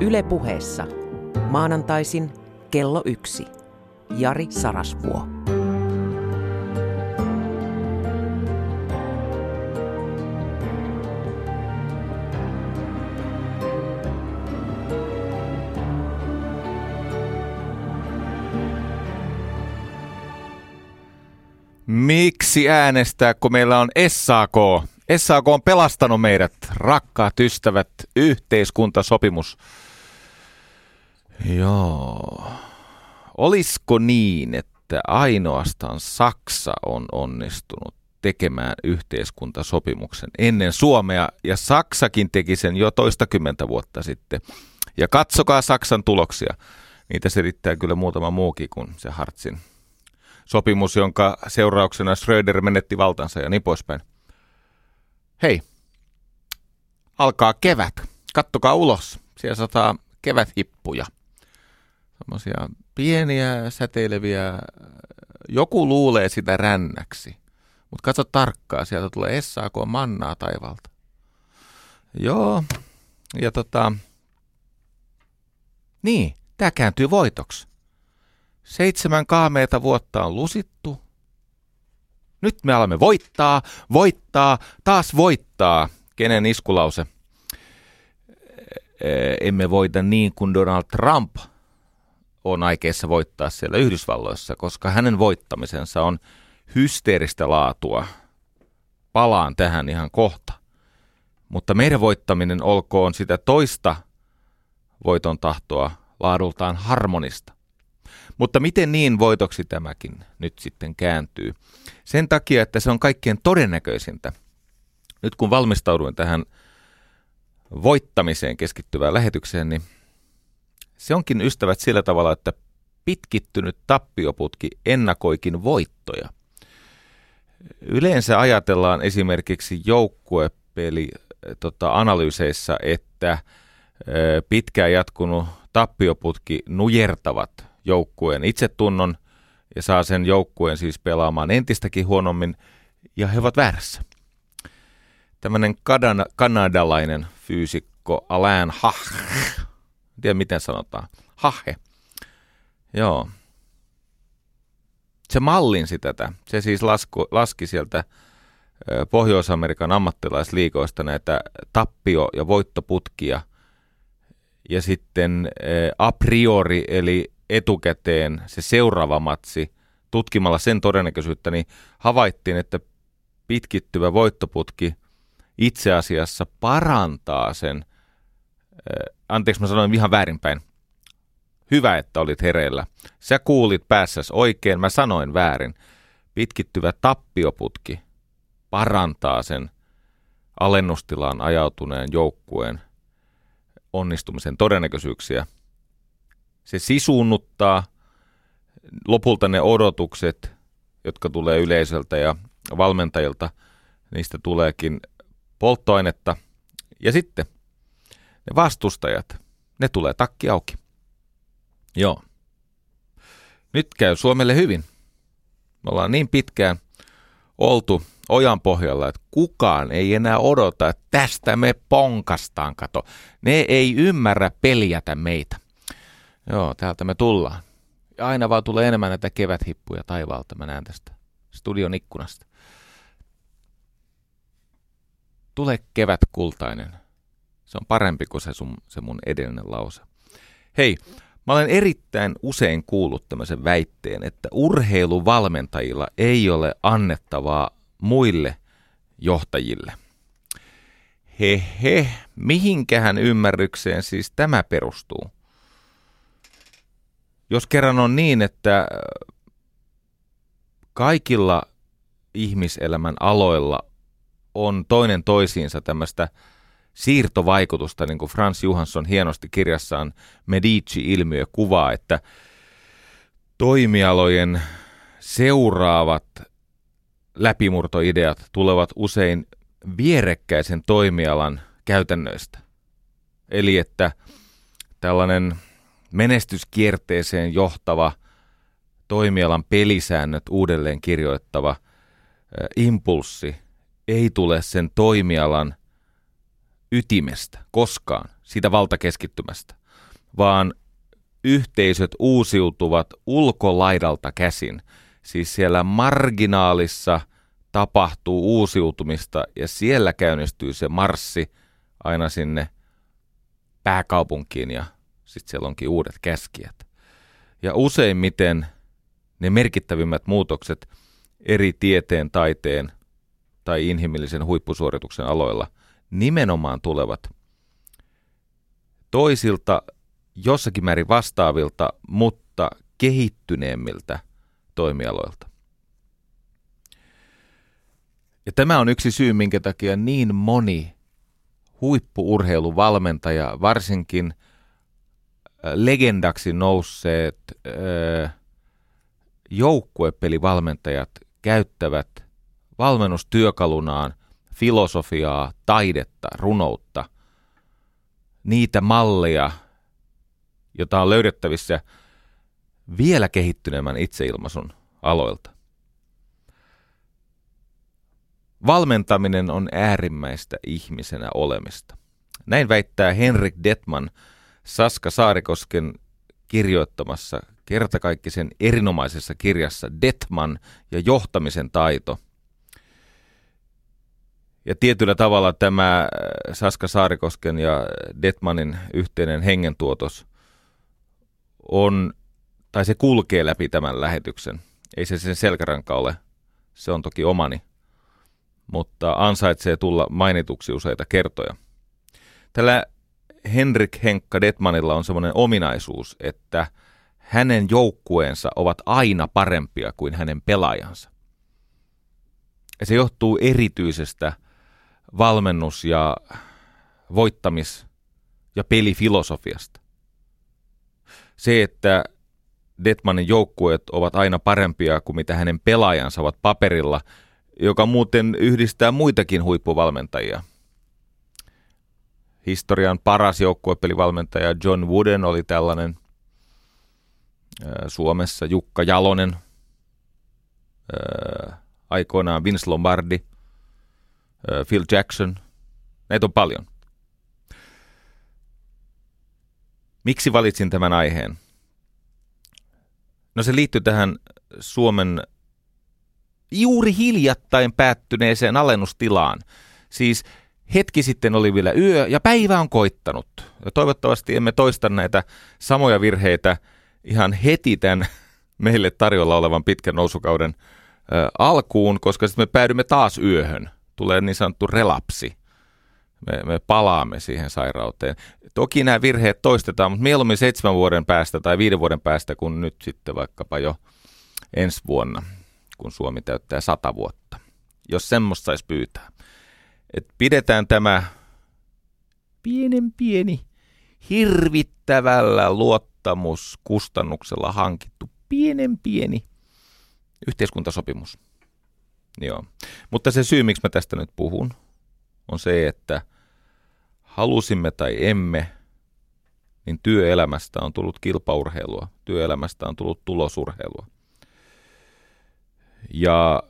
Yle puheessa. Maanantaisin kello yksi. Jari Sarasvuo. Miksi äänestää, kun meillä on SAK? SAK on pelastanut meidät, rakkaat ystävät, yhteiskuntasopimus. Joo. Olisiko niin, että ainoastaan Saksa on onnistunut tekemään yhteiskuntasopimuksen ennen Suomea, ja Saksakin teki sen jo toistakymmentä vuotta sitten. Ja katsokaa Saksan tuloksia. Niitä selittää kyllä muutama muukin kuin se Hartzin sopimus, jonka seurauksena Schröder menetti valtansa ja niin poispäin. Hei, alkaa kevät. Kattokaa ulos. Siellä sataa keväthippuja. Semmoisia pieniä säteileviä, joku luulee sitä rännäksi. Mutta katso tarkkaan, sieltä tulee SAK mannaa taivalta. Joo, ja tota, niin, tämä kääntyy voitoksi. Seitsemän kaameita vuotta on lusittu. Nyt me alamme voittaa, voittaa, taas voittaa. Kenen iskulause? Emme voita niin kuin Donald Trump on aikeissa voittaa siellä Yhdysvalloissa, koska hänen voittamisensa on hysteeristä laatua. Palaan tähän ihan kohta. Mutta meidän voittaminen olkoon sitä toista voiton tahtoa laadultaan harmonista. Mutta miten niin voitoksi tämäkin nyt sitten kääntyy? Sen takia, että se on kaikkien todennäköisintä. Nyt kun valmistauduin tähän voittamiseen keskittyvään lähetykseen, niin se onkin ystävät sillä tavalla, että pitkittynyt tappioputki ennakoikin voittoja. Yleensä ajatellaan esimerkiksi joukkuepeli tota, analyyseissa, että pitkään jatkunut tappioputki nujertavat joukkueen itsetunnon ja saa sen joukkueen siis pelaamaan entistäkin huonommin, ja he ovat väärässä. Tämmöinen kanadalainen fyysikko Alain Hah, en tiedä miten sanotaan, Hahe, joo, se mallinsi tätä. Se siis lasku, laski sieltä Pohjois-Amerikan ammattilaisliikoista näitä tappio- ja voittoputkia. Ja sitten a priori, eli etukäteen se seuraava matsi, tutkimalla sen todennäköisyyttä, niin havaittiin, että pitkittyvä voittoputki itse asiassa parantaa sen, anteeksi mä sanoin ihan väärinpäin, hyvä, että olit hereillä. Sä kuulit päässäs oikein, mä sanoin väärin. Pitkittyvä tappioputki parantaa sen alennustilaan ajautuneen joukkueen onnistumisen todennäköisyyksiä – se sisunnuttaa lopulta ne odotukset, jotka tulee yleisöltä ja valmentajilta, niistä tuleekin polttoainetta. Ja sitten ne vastustajat, ne tulee takki auki. Joo. Nyt käy Suomelle hyvin. Me ollaan niin pitkään oltu ojan pohjalla, että kukaan ei enää odota, että tästä me ponkastaan, kato. Ne ei ymmärrä peljätä meitä. Joo, täältä me tullaan. Ja aina vaan tulee enemmän näitä keväthippuja taivaalta, mä näen tästä studion ikkunasta. Tule kevät kultainen. Se on parempi kuin se, sun, se mun edellinen lause. Hei, mä olen erittäin usein kuullut tämmöisen väitteen, että urheiluvalmentajilla ei ole annettavaa muille johtajille. He he, mihinkähän ymmärrykseen siis tämä perustuu? Jos kerran on niin, että kaikilla ihmiselämän aloilla on toinen toisiinsa tämmöistä siirtovaikutusta, niin kuin Frans Johansson hienosti kirjassaan Medici-ilmiö kuvaa, että toimialojen seuraavat läpimurtoideat tulevat usein vierekkäisen toimialan käytännöistä. Eli että tällainen menestyskierteeseen johtava, toimialan pelisäännöt uudelleen kirjoittava impulssi ei tule sen toimialan ytimestä koskaan, siitä valtakeskittymästä, vaan yhteisöt uusiutuvat ulkolaidalta käsin. Siis siellä marginaalissa tapahtuu uusiutumista ja siellä käynnistyy se marssi aina sinne pääkaupunkiin ja sitten siellä onkin uudet käskijät. Ja useimmiten ne merkittävimmät muutokset eri tieteen, taiteen tai inhimillisen huippusuorituksen aloilla nimenomaan tulevat toisilta jossakin määrin vastaavilta, mutta kehittyneemmiltä toimialoilta. Ja tämä on yksi syy, minkä takia niin moni huippuurheiluvalmentaja, varsinkin legendaksi nousseet joukkuepelivalmentajat käyttävät valmennustyökalunaan filosofiaa, taidetta, runoutta, niitä malleja, jota on löydettävissä vielä kehittyneemmän itseilmaisun aloilta. Valmentaminen on äärimmäistä ihmisenä olemista. Näin väittää Henrik Detman Saska Saarikosken kirjoittamassa kertakaikkisen erinomaisessa kirjassa Detman ja johtamisen taito. Ja tietyllä tavalla tämä äh, Saska Saarikosken ja Detmanin yhteinen hengentuotos on, tai se kulkee läpi tämän lähetyksen. Ei se sen selkäranka ole, se on toki omani, mutta ansaitsee tulla mainituksi useita kertoja. Tällä Henrik Henkka Detmanilla on semmoinen ominaisuus, että hänen joukkueensa ovat aina parempia kuin hänen pelaajansa. Ja se johtuu erityisestä valmennus- ja voittamis- ja pelifilosofiasta. Se, että Detmanin joukkueet ovat aina parempia kuin mitä hänen pelaajansa ovat paperilla, joka muuten yhdistää muitakin huippuvalmentajia – historian paras joukkuepelivalmentaja John Wooden oli tällainen Suomessa, Jukka Jalonen, aikoinaan Vince Lombardi, Phil Jackson, näitä on paljon. Miksi valitsin tämän aiheen? No se liittyy tähän Suomen juuri hiljattain päättyneeseen alennustilaan. Siis hetki sitten oli vielä yö ja päivä on koittanut. Ja toivottavasti emme toista näitä samoja virheitä ihan heti tämän meille tarjolla olevan pitkän nousukauden ö, alkuun, koska sitten me päädymme taas yöhön. Tulee niin sanottu relapsi. Me, me palaamme siihen sairauteen. Toki nämä virheet toistetaan, mutta mieluummin seitsemän vuoden päästä tai viiden vuoden päästä kuin nyt sitten vaikkapa jo ensi vuonna, kun Suomi täyttää sata vuotta. Jos semmoista saisi pyytää että pidetään tämä pienen pieni, hirvittävällä luottamuskustannuksella hankittu pienen pieni yhteiskuntasopimus. Joo. Mutta se syy, miksi mä tästä nyt puhun, on se, että halusimme tai emme, niin työelämästä on tullut kilpaurheilua, työelämästä on tullut tulosurheilua. Ja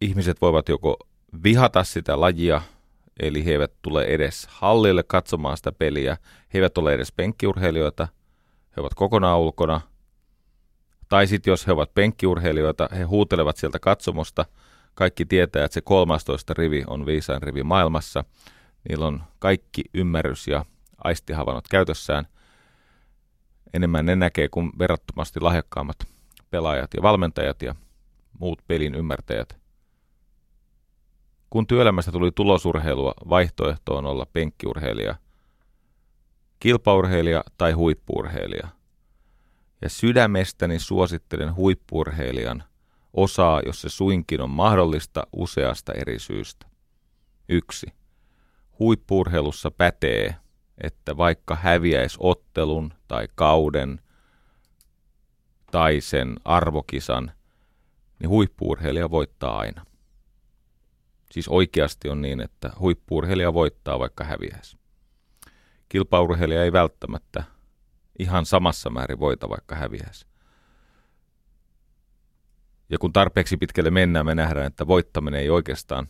ihmiset voivat joko vihata sitä lajia, eli he eivät tule edes hallille katsomaan sitä peliä, he eivät ole edes penkkiurheilijoita, he ovat kokonaan ulkona, tai sitten jos he ovat penkkiurheilijoita, he huutelevat sieltä katsomosta, kaikki tietää, että se 13 rivi on viisain rivi maailmassa, niillä on kaikki ymmärrys ja aistihavannot käytössään, enemmän ne näkee kuin verrattomasti lahjakkaammat pelaajat ja valmentajat ja muut pelin ymmärtäjät – kun työelämästä tuli tulosurheilua, vaihtoehto on olla penkkiurheilija, kilpaurheilija tai huippuurheilija. Ja sydämestäni suosittelen huippuurheilijan osaa, jos se suinkin on mahdollista useasta eri syystä. Yksi. Huippuurheilussa pätee, että vaikka häviäisi ottelun tai kauden tai sen arvokisan, niin huippuurheilija voittaa aina. Siis oikeasti on niin, että huippuurheilija voittaa vaikka häviäisi. Kilpaurheilija ei välttämättä ihan samassa määrin voita vaikka häviäisi. Ja kun tarpeeksi pitkälle mennään, me nähdään, että voittaminen ei oikeastaan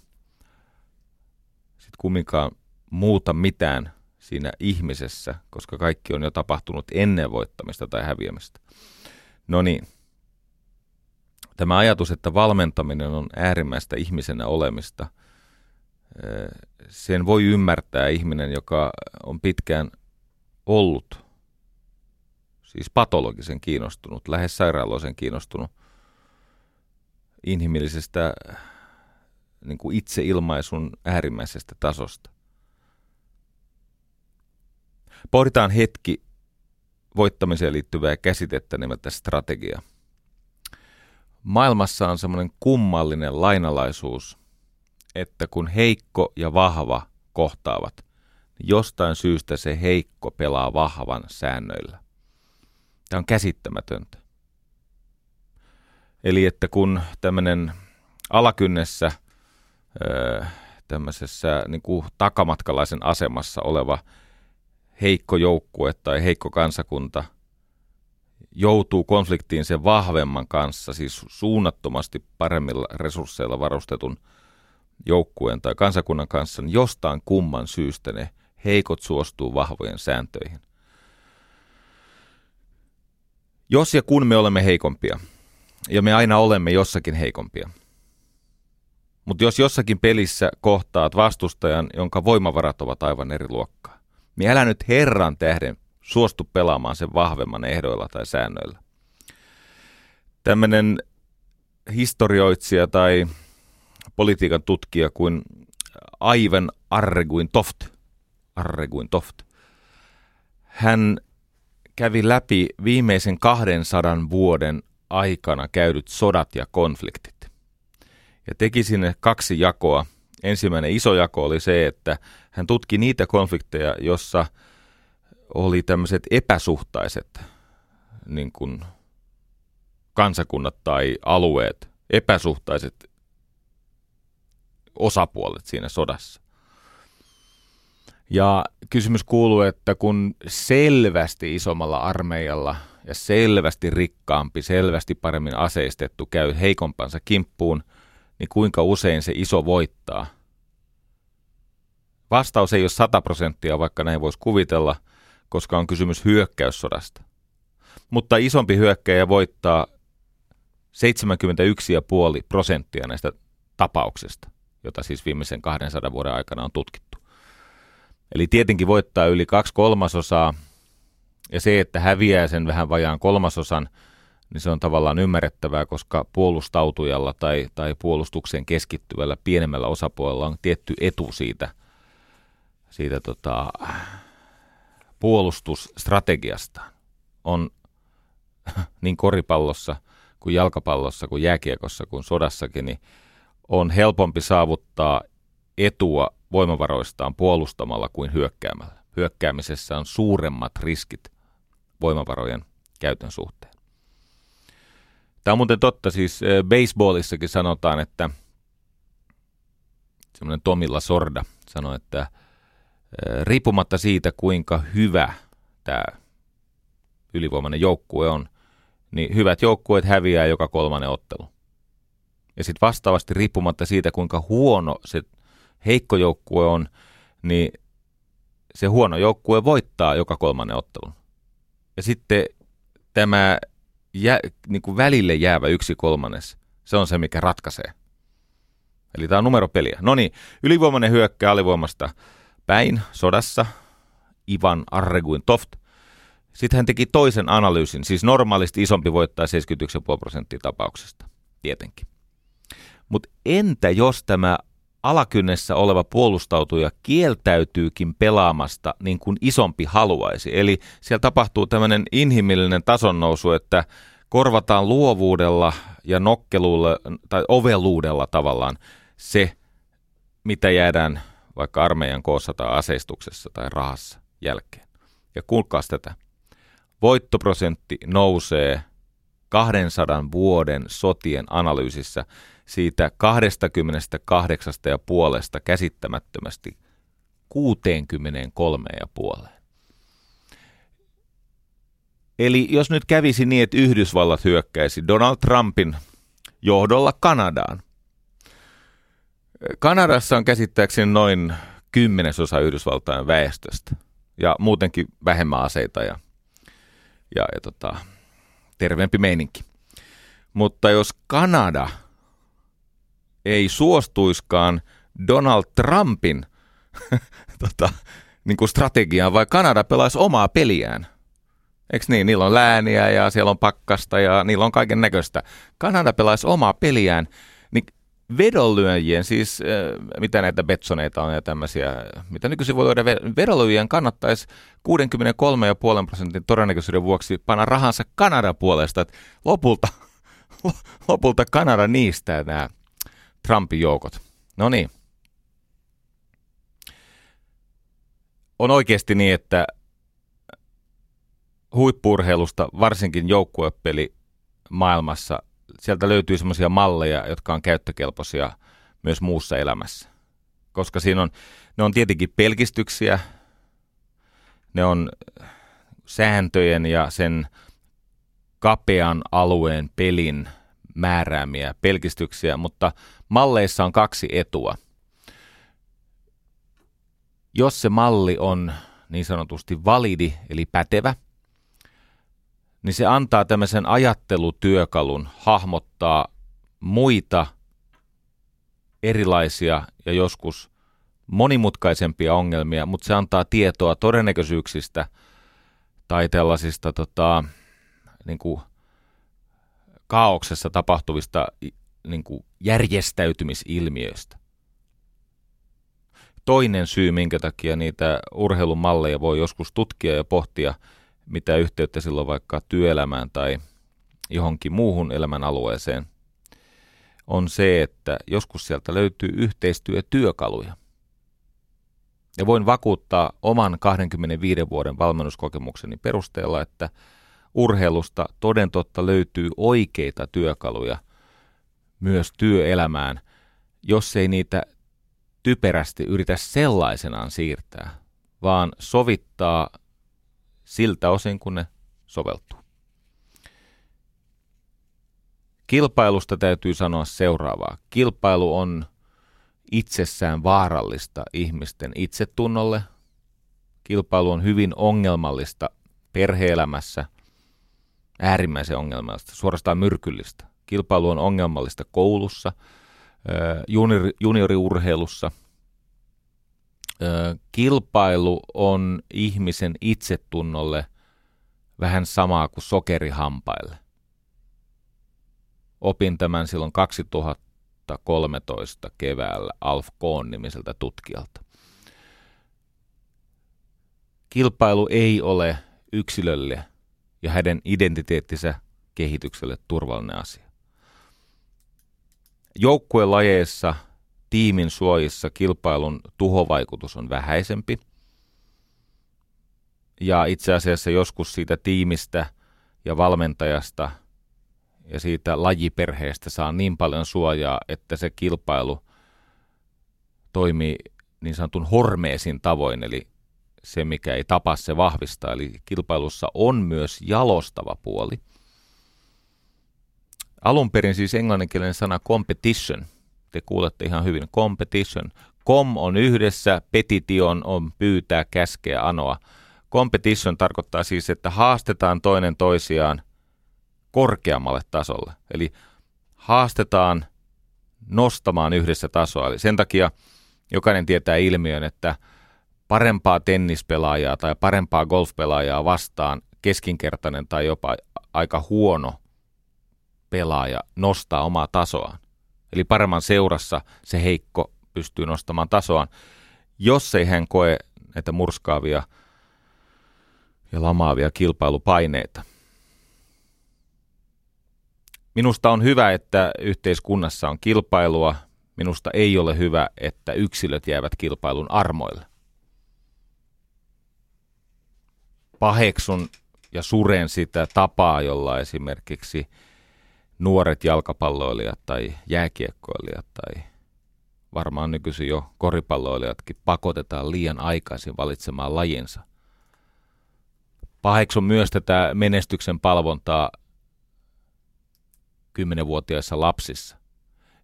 sit kumminkaan muuta mitään siinä ihmisessä, koska kaikki on jo tapahtunut ennen voittamista tai häviämistä. No niin, tämä ajatus, että valmentaminen on äärimmäistä ihmisenä olemista, sen voi ymmärtää ihminen, joka on pitkään ollut, siis patologisen kiinnostunut, lähes sairaaloisen kiinnostunut inhimillisestä niin kuin itseilmaisun äärimmäisestä tasosta. Pohditaan hetki voittamiseen liittyvää käsitettä nimeltä strategia. Maailmassa on semmoinen kummallinen lainalaisuus, että kun heikko ja vahva kohtaavat, niin jostain syystä se heikko pelaa vahvan säännöillä. Tämä on käsittämätöntä. Eli että kun tämmöinen alakynnessä tämmöisessä niin kuin takamatkalaisen asemassa oleva heikko joukkue tai heikko kansakunta joutuu konfliktiin sen vahvemman kanssa, siis suunnattomasti paremmilla resursseilla varustetun joukkueen tai kansakunnan kanssa, niin jostain kumman syystä ne heikot suostuu vahvojen sääntöihin. Jos ja kun me olemme heikompia, ja me aina olemme jossakin heikompia, mutta jos jossakin pelissä kohtaat vastustajan, jonka voimavarat ovat aivan eri luokkaa, niin älä nyt Herran tähden suostu pelaamaan sen vahvemman ehdoilla tai säännöillä. Tämmöinen historioitsija tai politiikan tutkija kuin Aivan Arreguin Toft, Arreguin Toft, hän kävi läpi viimeisen 200 vuoden aikana käydyt sodat ja konfliktit ja teki sinne kaksi jakoa. Ensimmäinen iso jako oli se, että hän tutki niitä konflikteja, jossa oli tämmöiset epäsuhtaiset niin kuin kansakunnat tai alueet, epäsuhtaiset osapuolet siinä sodassa. Ja kysymys kuuluu, että kun selvästi isommalla armeijalla ja selvästi rikkaampi, selvästi paremmin aseistettu käy heikompansa kimppuun – niin kuinka usein se iso voittaa? Vastaus ei ole 100 prosenttia, vaikka näin voisi kuvitella, koska on kysymys hyökkäyssodasta. Mutta isompi hyökkäjä voittaa 71,5 prosenttia näistä tapauksista, jota siis viimeisen 200 vuoden aikana on tutkittu. Eli tietenkin voittaa yli kaksi kolmasosaa, ja se, että häviää sen vähän vajaan kolmasosan, niin se on tavallaan ymmärrettävää, koska puolustautujalla tai, tai puolustukseen keskittyvällä pienemmällä osapuolella on tietty etu siitä, siitä tota, puolustusstrategiasta. On niin koripallossa kuin jalkapallossa kuin jääkiekossa kuin sodassakin, niin on helpompi saavuttaa etua voimavaroistaan puolustamalla kuin hyökkäämällä. Hyökkäämisessä on suuremmat riskit voimavarojen käytön suhteen. Tämä on muuten totta, siis äh, baseballissakin sanotaan, että semmoinen Tomilla Sorda sanoi, että äh, riippumatta siitä, kuinka hyvä tämä ylivoimainen joukkue on, niin hyvät joukkueet häviää joka kolmannen ottelu. Ja sitten vastaavasti riippumatta siitä, kuinka huono se heikko joukkue on, niin se huono joukkue voittaa joka kolmannen ottelun. Ja sitten tämä jä, niin kuin välille jäävä yksi kolmannes, se on se, mikä ratkaisee. Eli tämä on numeropeliä. No niin, ylivoimainen hyökkää alivoimasta päin sodassa, Ivan Arreguin Toft. Sitten hän teki toisen analyysin, siis normaalisti isompi voittaa 71,5 prosenttia tapauksesta, tietenkin. Mutta entä jos tämä alakynnessä oleva puolustautuja kieltäytyykin pelaamasta niin kuin isompi haluaisi. Eli siellä tapahtuu tämmöinen inhimillinen tasonnousu, että korvataan luovuudella ja nokkeluudella tai oveluudella tavallaan se, mitä jäädään vaikka armeijan koossa tai aseistuksessa tai rahassa jälkeen. Ja kuulkaas tätä. Voittoprosentti nousee 200 vuoden sotien analyysissä siitä 28 ja puolesta käsittämättömästi 63 ja puoleen. Eli jos nyt kävisi niin, että Yhdysvallat hyökkäisi Donald Trumpin johdolla Kanadaan. Kanadassa on käsittääkseni noin kymmenesosa Yhdysvaltain väestöstä. ja muutenkin vähemmän aseita ja, ja, ja tota, terveempi meininki. Mutta jos Kanada ei suostuiskaan Donald Trumpin tota, niin kuin strategiaan, vai Kanada pelaisi omaa peliään. Eikö niin? Niillä on lääniä ja siellä on pakkasta ja niillä on kaiken näköistä. Kanada pelaisi omaa peliään, niin vedonlyöjien, siis äh, mitä näitä betsoneita on ja tämmöisiä, mitä nykyisin voi löydä, vedonlyöjien kannattaisi 63,5 prosentin todennäköisyyden vuoksi panna rahansa Kanada puolesta, lopulta, lopulta Kanada niistää nämä Trumpin joukot. No niin. On oikeasti niin, että huippurheilusta, varsinkin joukkuepeli maailmassa, sieltä löytyy semmoisia malleja, jotka on käyttökelpoisia myös muussa elämässä. Koska siinä on, ne on tietenkin pelkistyksiä, ne on sääntöjen ja sen kapean alueen pelin määräämiä pelkistyksiä, mutta malleissa on kaksi etua. Jos se malli on niin sanotusti validi eli pätevä, niin se antaa tämmöisen ajattelutyökalun hahmottaa muita erilaisia ja joskus monimutkaisempia ongelmia, mutta se antaa tietoa todennäköisyyksistä tai tällaisista tota, niin kuin kaauksessa tapahtuvista niin kuin järjestäytymisilmiöistä. Toinen syy, minkä takia niitä urheilumalleja voi joskus tutkia ja pohtia, mitä yhteyttä silloin vaikka työelämään tai johonkin muuhun elämän alueeseen, on se, että joskus sieltä löytyy yhteistyötyökaluja. Ja voin vakuuttaa oman 25 vuoden valmennuskokemukseni perusteella, että urheilusta toden totta löytyy oikeita työkaluja myös työelämään, jos ei niitä typerästi yritä sellaisenaan siirtää, vaan sovittaa siltä osin, kun ne soveltuu. Kilpailusta täytyy sanoa seuraavaa. Kilpailu on itsessään vaarallista ihmisten itsetunnolle. Kilpailu on hyvin ongelmallista perheelämässä, äärimmäisen ongelmallista, suorastaan myrkyllistä. Kilpailu on ongelmallista koulussa, juniori, junioriurheilussa. Kilpailu on ihmisen itsetunnolle vähän samaa kuin sokerihampaille. Opin tämän silloin 2013 keväällä Alf Kohn nimiseltä tutkijalta. Kilpailu ei ole yksilölle ja hänen identiteettinsä kehitykselle turvallinen asia. Joukkuelajeissa, tiimin suojissa kilpailun tuhovaikutus on vähäisempi. Ja itse asiassa joskus siitä tiimistä ja valmentajasta ja siitä lajiperheestä saa niin paljon suojaa, että se kilpailu toimii niin sanotun hormeesin tavoin, eli se, mikä ei tapa, se vahvistaa. Eli kilpailussa on myös jalostava puoli. Alun perin siis englanninkielinen sana competition. Te kuulette ihan hyvin. Competition. Com on yhdessä, petition on pyytää, käskeä, anoa. Competition tarkoittaa siis, että haastetaan toinen toisiaan korkeammalle tasolle. Eli haastetaan nostamaan yhdessä tasoa. Eli sen takia jokainen tietää ilmiön, että – parempaa tennispelaajaa tai parempaa golfpelaajaa vastaan keskinkertainen tai jopa aika huono pelaaja nostaa omaa tasoaan. Eli paremman seurassa se heikko pystyy nostamaan tasoaan, jos ei hän koe näitä murskaavia ja lamaavia kilpailupaineita. Minusta on hyvä, että yhteiskunnassa on kilpailua. Minusta ei ole hyvä, että yksilöt jäävät kilpailun armoille. Paheksun ja suren sitä tapaa, jolla esimerkiksi nuoret jalkapalloilijat tai jääkiekkoilijat tai varmaan nykyisin jo koripalloilijatkin pakotetaan liian aikaisin valitsemaan lajinsa. Paheksun myös tätä menestyksen palvontaa kymmenenvuotiaissa lapsissa.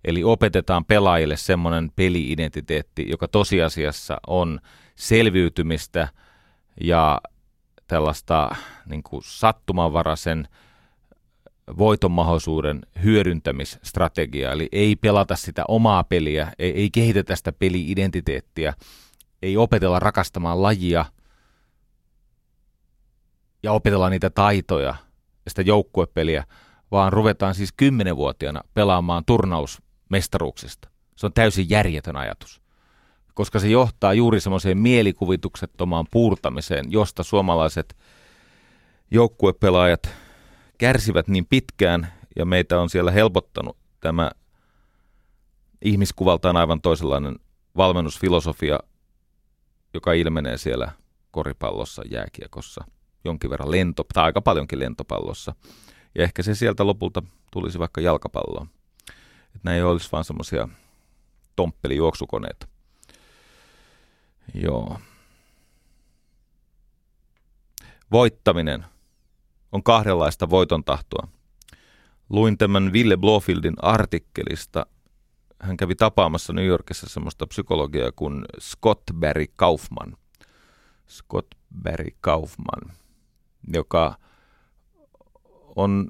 Eli opetetaan pelaajille semmoinen peliidentiteetti, joka tosiasiassa on selviytymistä – ja tällaista niin kuin sattumanvaraisen voiton mahdollisuuden hyödyntämisstrategiaa. Eli ei pelata sitä omaa peliä, ei, ei kehitetä sitä peli-identiteettiä, ei opetella rakastamaan lajia ja opetella niitä taitoja ja sitä joukkuepeliä, vaan ruvetaan siis kymmenenvuotiaana pelaamaan turnausmestaruuksista. Se on täysin järjetön ajatus, koska se johtaa juuri semmoiseen mielikuvituksettomaan puurtamiseen, josta suomalaiset joukkuepelaajat kärsivät niin pitkään, ja meitä on siellä helpottanut tämä ihmiskuvaltaan aivan toisenlainen valmennusfilosofia, joka ilmenee siellä koripallossa, jääkiekossa, jonkin verran lento, tai aika paljonkin lentopallossa. Ja ehkä se sieltä lopulta tulisi vaikka jalkapalloon. Että nämä ei olisi vaan semmoisia tomppelijuoksukoneita. Joo. Voittaminen on kahdenlaista voiton tahtoa. Luin tämän Ville Blofieldin artikkelista. Hän kävi tapaamassa New Yorkissa semmoista psykologiaa kuin Scott Barry Kaufman. Scott Barry Kaufman, joka on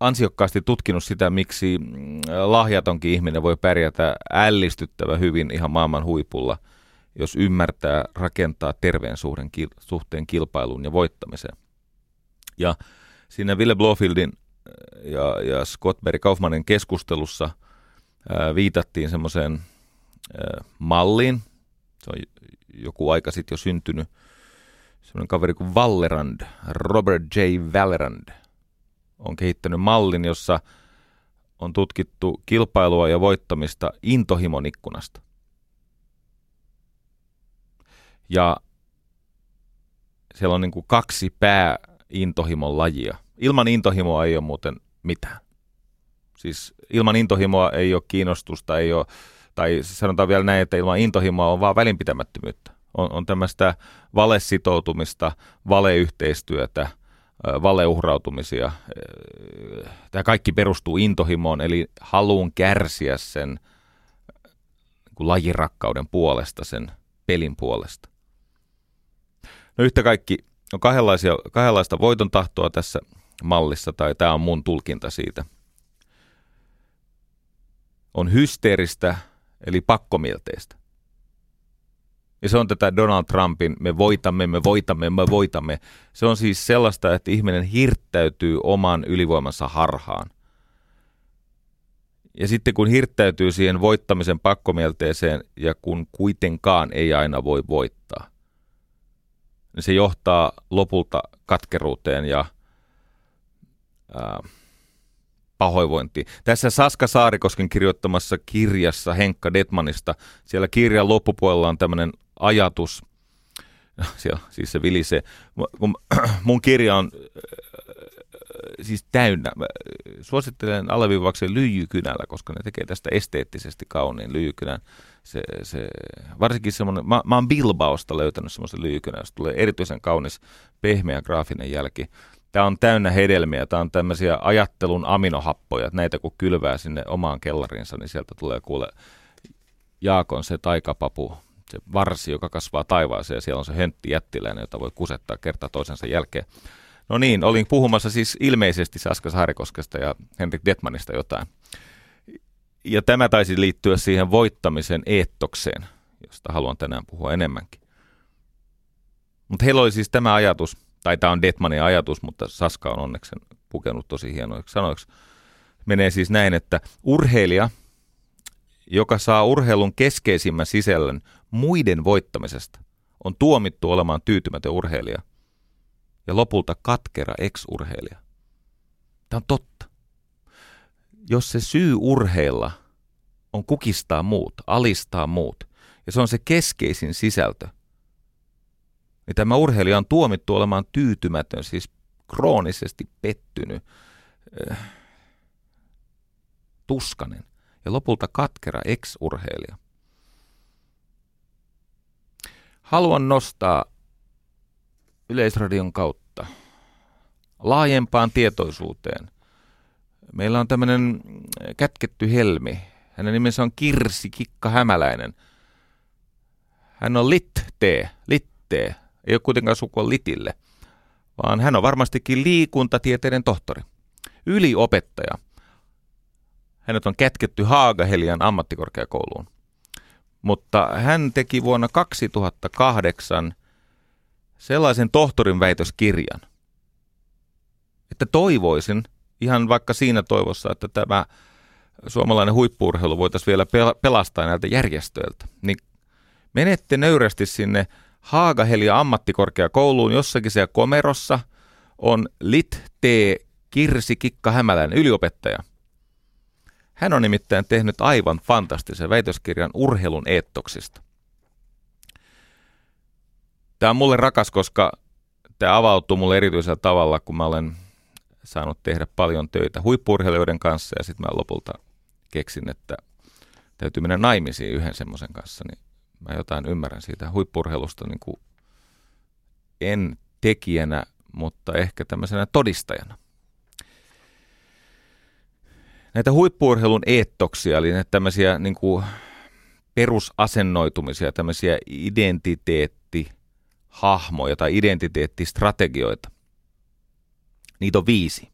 ansiokkaasti tutkinut sitä, miksi mm, lahjatonkin ihminen voi pärjätä ällistyttävä hyvin ihan maailman huipulla, jos ymmärtää rakentaa terveen suhteen, suhteen kilpailuun ja voittamiseen. Ja siinä Ville Blofieldin äh, ja, ja Scott Berry Kaufmanin keskustelussa ää, äh, viitattiin semmoiseen äh, malliin, se on joku aika sitten jo syntynyt, semmoinen kaveri kuin Vallerand, Robert J. Vallerand – on kehittänyt mallin, jossa on tutkittu kilpailua ja voittamista intohimon ikkunasta. Ja siellä on niin kuin kaksi pääintohimon lajia. Ilman intohimoa ei ole muuten mitään. Siis ilman intohimoa ei ole kiinnostusta, ei ole, tai sanotaan vielä näin, että ilman intohimoa on vaan välinpitämättömyyttä. On, on tämmöistä valesitoutumista, valeyhteistyötä – valeuhrautumisia. Tämä kaikki perustuu intohimoon, eli haluun kärsiä sen niin lajirakkauden puolesta, sen pelin puolesta. No yhtä kaikki on kahdenlaisia, kahdenlaista voiton tahtoa tässä mallissa, tai tämä on mun tulkinta siitä. On hysteeristä, eli pakkomielteistä. Ja se on tätä Donald Trumpin, me voitamme, me voitamme, me voitamme. Se on siis sellaista, että ihminen hirttäytyy oman ylivoimansa harhaan. Ja sitten kun hirttäytyy siihen voittamisen pakkomielteeseen ja kun kuitenkaan ei aina voi voittaa, niin se johtaa lopulta katkeruuteen ja ää, pahoinvointiin. Tässä Saska Saarikosken kirjoittamassa kirjassa Henkka Detmanista, siellä kirjan loppupuolella on tämmöinen ajatus, siellä, siis se vilisee, kun mun kirja on siis täynnä. Mä suosittelen alleviivauksen lyijykynällä, koska ne tekee tästä esteettisesti kauniin lyijykynän. Se, se, varsinkin semmoinen, mä, mä oon Bilbaosta löytänyt semmoisen lyijykynän, josta tulee erityisen kaunis pehmeä graafinen jälki. Tämä on täynnä hedelmiä, tämä on tämmöisiä ajattelun aminohappoja, että näitä kun kylvää sinne omaan kellariinsa, niin sieltä tulee kuule Jaakon se taikapapu se varsi, joka kasvaa taivaaseen ja siellä on se höntti jättiläinen, jota voi kusettaa kerta toisensa jälkeen. No niin, olin puhumassa siis ilmeisesti Saska Saarikoskesta ja Henrik Detmanista jotain. Ja tämä taisi liittyä siihen voittamisen eettokseen, josta haluan tänään puhua enemmänkin. Mutta heillä oli siis tämä ajatus, tai tämä on Detmanin ajatus, mutta Saska on onneksi pukenut tosi hienoiksi sanoiksi. Menee siis näin, että urheilija – joka saa urheilun keskeisimmän sisällön muiden voittamisesta, on tuomittu olemaan tyytymätön urheilija ja lopulta katkera ex-urheilija. Tämä on totta. Jos se syy urheilla on kukistaa muut, alistaa muut, ja se on se keskeisin sisältö, niin tämä urheilija on tuomittu olemaan tyytymätön, siis kroonisesti pettynyt, äh, tuskanen ja lopulta katkera ex-urheilija. Haluan nostaa Yleisradion kautta laajempaan tietoisuuteen. Meillä on tämmöinen kätketty helmi. Hänen nimensä on Kirsi Kikka Hämäläinen. Hän on Litte, Litte, Ei ole kuitenkaan sukua Litille, vaan hän on varmastikin liikuntatieteiden tohtori. Yliopettaja. Hänet on kätketty Haagahelian ammattikorkeakouluun. Mutta hän teki vuonna 2008 sellaisen tohtorin väitöskirjan, että toivoisin, ihan vaikka siinä toivossa, että tämä suomalainen huippuurheilu voitaisiin vielä pelastaa näiltä järjestöiltä, niin menette nöyrästi sinne Haagahelia ammattikorkeakouluun jossakin siellä komerossa on Lit T. Kirsi Kikka Hämäläinen, yliopettaja. Hän on nimittäin tehnyt aivan fantastisen väitöskirjan urheilun eettoksista. Tämä on mulle rakas, koska tämä avautuu mulle erityisellä tavalla, kun mä olen saanut tehdä paljon töitä huippurheilijoiden kanssa ja sitten mä lopulta keksin, että täytyy mennä naimisiin yhden semmoisen kanssa, niin mä jotain ymmärrän siitä huippurheilusta niin kuin en tekijänä, mutta ehkä tämmöisenä todistajana. Näitä huippurheilun eettoksia, eli näitä tämmöisiä niin kuin perusasennoitumisia, tämmöisiä identiteettihahmoja tai identiteettistrategioita. Niitä on viisi.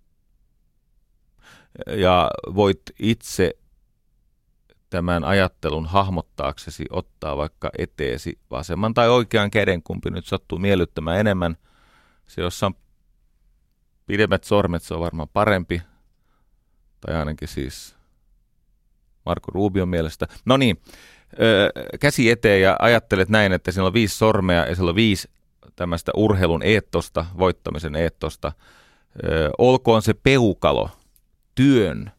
Ja voit itse tämän ajattelun hahmottaaksesi ottaa vaikka eteesi vasemman tai oikean käden, kumpi nyt sattuu miellyttämään enemmän. Se, jossa on pidemmät sormet, se on varmaan parempi. Tai ainakin siis Marko Rubion mielestä. No niin, käsi eteen ja ajattelet näin, että siellä on viisi sormea ja siellä on viisi tämmöistä urheilun eettosta, voittamisen eettosta. Olkoon se peukalo, työn,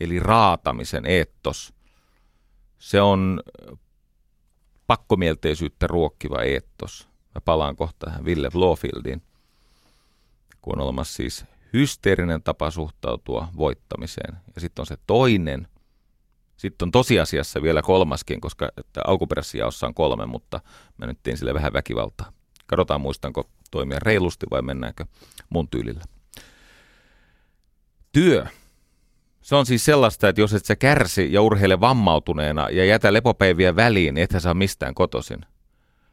eli raatamisen eettos – se on pakkomielteisyyttä ruokkiva eettos. Mä palaan kohta tähän Ville Blofieldiin, kun on olemassa siis hysteerinen tapa suhtautua voittamiseen. Ja sitten on se toinen, sitten on tosiasiassa vielä kolmaskin, koska että alkuperäisessä jaossa on kolme, mutta mä nyt tein sille vähän väkivaltaa. Katsotaan muistanko toimia reilusti vai mennäänkö mun tyylillä. Työ se on siis sellaista, että jos et sä kärsi ja urheile vammautuneena ja jätä lepopäiviä väliin, et sä saa mistään kotosin.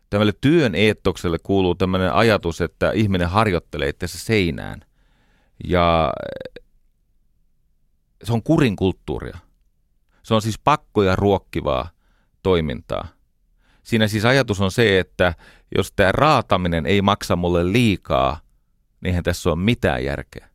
Tämälle työn eettokselle kuuluu tämmöinen ajatus, että ihminen harjoittelee itseänsä seinään. Ja se on kurin kulttuuria. Se on siis pakkoja ruokkivaa toimintaa. Siinä siis ajatus on se, että jos tämä raataminen ei maksa mulle liikaa, niin eihän tässä ole mitään järkeä.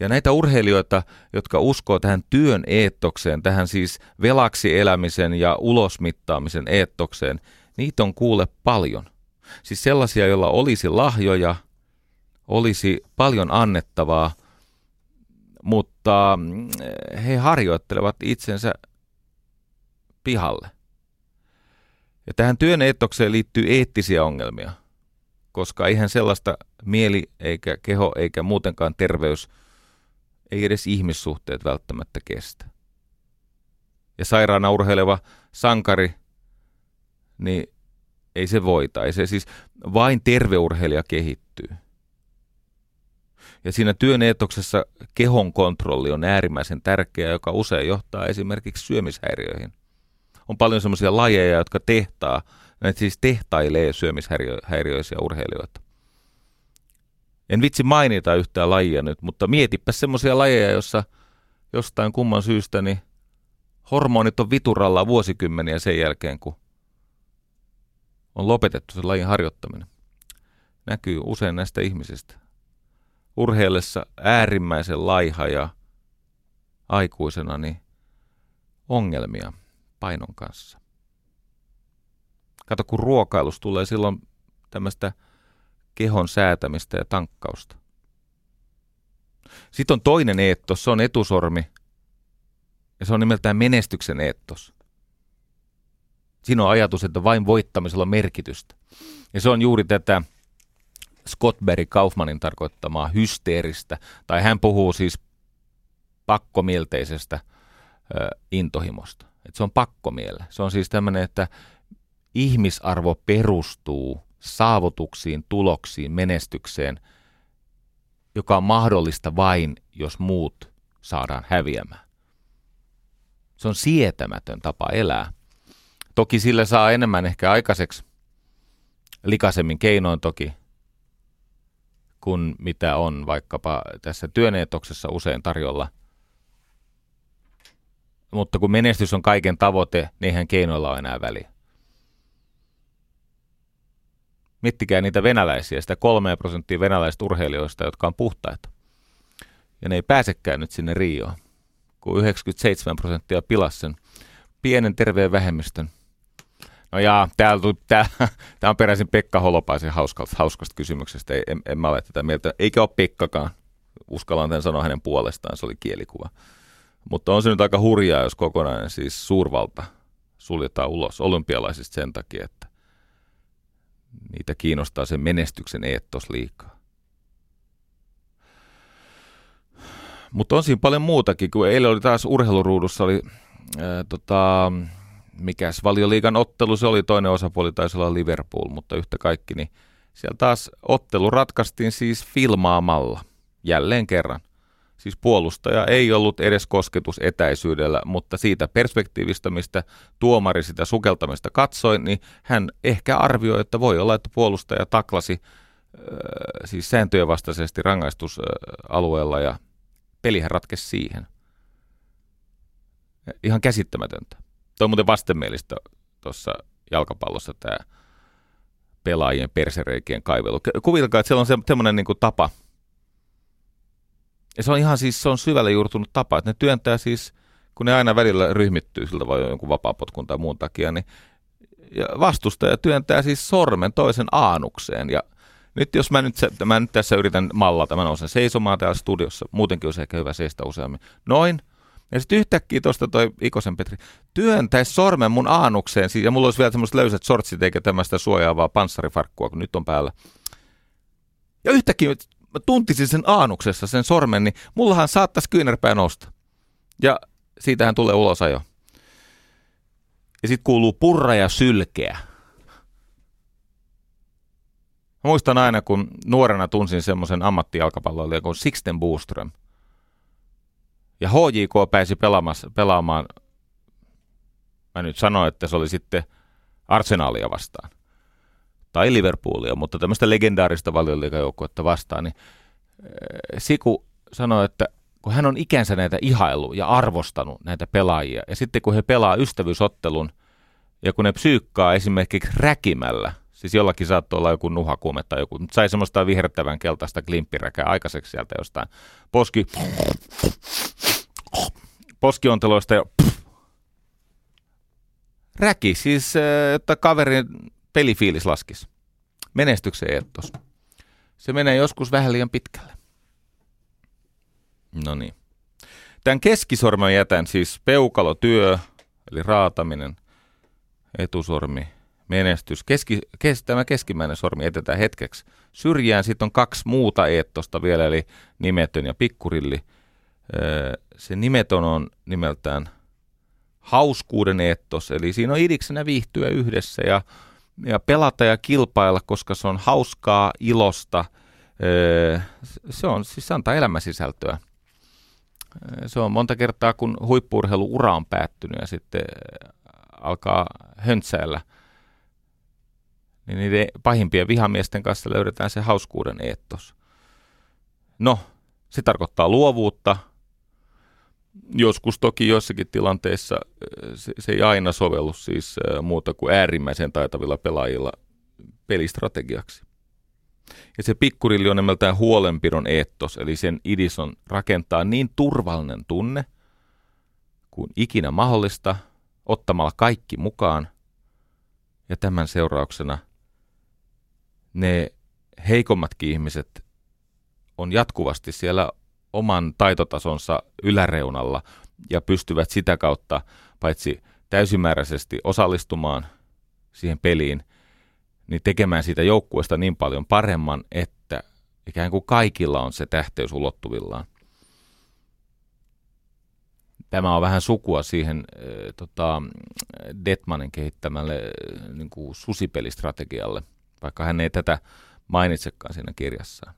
Ja näitä urheilijoita, jotka uskoo tähän työn eettokseen, tähän siis velaksi elämisen ja ulosmittaamisen eettokseen, niitä on kuule paljon. Siis sellaisia, joilla olisi lahjoja, olisi paljon annettavaa, mutta mm, he harjoittelevat itsensä pihalle. Ja tähän työn eettokseen liittyy eettisiä ongelmia, koska eihän sellaista mieli eikä keho eikä muutenkaan terveys – ei edes ihmissuhteet välttämättä kestä. Ja sairaana urheileva sankari, niin ei se voita. Ei se siis vain terveurheilija kehittyy. Ja siinä työn eetoksessa kehon kontrolli on äärimmäisen tärkeää, joka usein johtaa esimerkiksi syömishäiriöihin. On paljon semmoisia lajeja, jotka tehtaa, näitä siis tehtailee syömishäiriöisiä urheilijoita. En vitsi mainita yhtään lajia nyt, mutta mietipä semmoisia lajeja, jossa jostain kumman syystä niin hormonit on vituralla vuosikymmeniä sen jälkeen, kun on lopetettu se lajin harjoittaminen. Näkyy usein näistä ihmisistä. Urheillessa äärimmäisen laiha ja aikuisena niin ongelmia painon kanssa. Kato, kun ruokailus tulee silloin tämmöistä – kehon säätämistä ja tankkausta. Sitten on toinen eettos, se on etusormi, ja se on nimeltään menestyksen eettos. Siinä on ajatus, että vain voittamisella on merkitystä. Ja se on juuri tätä Scottberry Kaufmanin tarkoittamaa hysteeristä, tai hän puhuu siis pakkomielteisestä intohimosta. Et se on pakkomielle. Se on siis tämmöinen, että ihmisarvo perustuu saavutuksiin, tuloksiin, menestykseen, joka on mahdollista vain, jos muut saadaan häviämään. Se on sietämätön tapa elää. Toki sillä saa enemmän ehkä aikaiseksi likaisemmin keinoin toki, kuin mitä on vaikkapa tässä työneetoksessa usein tarjolla. Mutta kun menestys on kaiken tavoite, niin eihän keinoilla ole enää väliä. Miettikää niitä venäläisiä, sitä kolmea prosenttia venäläisistä urheilijoista, jotka on puhtaita. Ja ne ei pääsekään nyt sinne Rioon, kun 97 prosenttia pilas sen pienen terveen vähemmistön. No jaa, täällä, tää, tää on peräisin Pekka Holopaisen hauskasta, hauskasta kysymyksestä. Ei, en, en mä ole tätä mieltä. Eikä ole Pekkakaan. Uskallan tämän sanoa hänen puolestaan, se oli kielikuva. Mutta on se nyt aika hurjaa, jos kokonainen siis suurvalta suljetaan ulos olympialaisista sen takia, että niitä kiinnostaa sen menestyksen eettos liikaa. Mutta on siinä paljon muutakin, kun eilen oli taas urheiluruudussa, oli ää, tota, mikäs valioliigan ottelu, se oli toinen osapuoli, taisi olla Liverpool, mutta yhtä kaikki, niin siellä taas ottelu ratkaistiin siis filmaamalla, jälleen kerran. Siis puolustaja ei ollut edes kosketus etäisyydellä, mutta siitä perspektiivistä, mistä tuomari sitä sukeltamista katsoi, niin hän ehkä arvioi, että voi olla, että puolustaja taklasi äh, siis sääntöjen vastaisesti rangaistusalueella ja pelihän ratkesi siihen. Ihan käsittämätöntä. Tuo on muuten vastenmielistä tuossa jalkapallossa tämä pelaajien persereikien kaivelu. Kuvitelkaa, että siellä on se, semmoinen niin tapa. Ja se on ihan siis, se on syvälle juurtunut tapa, että ne työntää siis, kun ne aina välillä ryhmittyy siltä vai jonkun vapaapotkun tai muun takia, niin ja vastustaja työntää siis sormen toisen aanukseen. Ja nyt jos mä nyt, mä nyt tässä yritän mallata, mä nousen seisomaan täällä studiossa, muutenkin olisi ehkä hyvä seistä useammin. Noin, ja sitten yhtäkkiä tuosta toi Ikosen Petri työntäisi sormen mun aanukseen, ja mulla olisi vielä semmoiset löysät sortsit eikä tämmöistä suojaavaa panssarifarkkua, kun nyt on päällä. Ja yhtäkkiä mä tuntisin sen aanuksessa sen sormen, niin mullahan saattaisi kyynärpää nousta. Ja siitähän tulee ulosajo. Ja sitten kuuluu purra ja sylkeä. Mä muistan aina, kun nuorena tunsin semmoisen ammattijalkapalloilijan kuin Sixten Boström – ja HJK pääsi pelaamaan, mä nyt sanoin, että se oli sitten Arsenalia vastaan. Tai Liverpoolia, mutta tämmöistä legendaarista valioliikajoukkuetta vastaan, niin eh, Siku sanoi, että kun hän on ikänsä näitä ihailu ja arvostanut näitä pelaajia, ja sitten kun he pelaa ystävyysottelun, ja kun ne psyykkaa esimerkiksi räkimällä, siis jollakin saattoi olla joku nuhakuume tai joku, mutta sai semmoista vihertävän keltaista klimppiräkää aikaiseksi sieltä jostain. Poski poskionteloista ja räki, siis että kaverin pelifiilis laskisi. Menestyksen eettos. Se menee joskus vähän liian pitkälle. No niin. Tämän keskisormen jätän siis peukalotyö, eli raataminen, etusormi, menestys. Keski, kes, tämä keskimmäinen sormi jätetään hetkeksi. Syrjään sitten on kaksi muuta eettosta vielä, eli nimetön ja pikkurilli – se nimeton on nimeltään hauskuuden eettos, eli siinä on idiksenä viihtyä yhdessä ja, ja pelata ja kilpailla, koska se on hauskaa, ilosta. Se on, siis antaa elämäsisältöä. Se on monta kertaa, kun huippuurheilu-ura on päättynyt ja sitten alkaa höntsäillä, niin niiden pahimpien vihamiesten kanssa löydetään se hauskuuden eettos. No, se tarkoittaa luovuutta, Joskus toki joissakin tilanteissa se, se ei aina sovellu siis muuta kuin äärimmäisen taitavilla pelaajilla pelistrategiaksi. Ja se pikkurilli on nimeltään huolenpidon eettos, eli sen idis on rakentaa niin turvallinen tunne kuin ikinä mahdollista, ottamalla kaikki mukaan. Ja tämän seurauksena ne heikommatkin ihmiset on jatkuvasti siellä oman taitotasonsa yläreunalla ja pystyvät sitä kautta paitsi täysimääräisesti osallistumaan siihen peliin, niin tekemään siitä joukkueesta niin paljon paremman, että ikään kuin kaikilla on se tähteys ulottuvillaan. Tämä on vähän sukua siihen äh, tota, Detmanin kehittämälle äh, niin kuin susipelistrategialle, vaikka hän ei tätä mainitsekaan siinä kirjassaan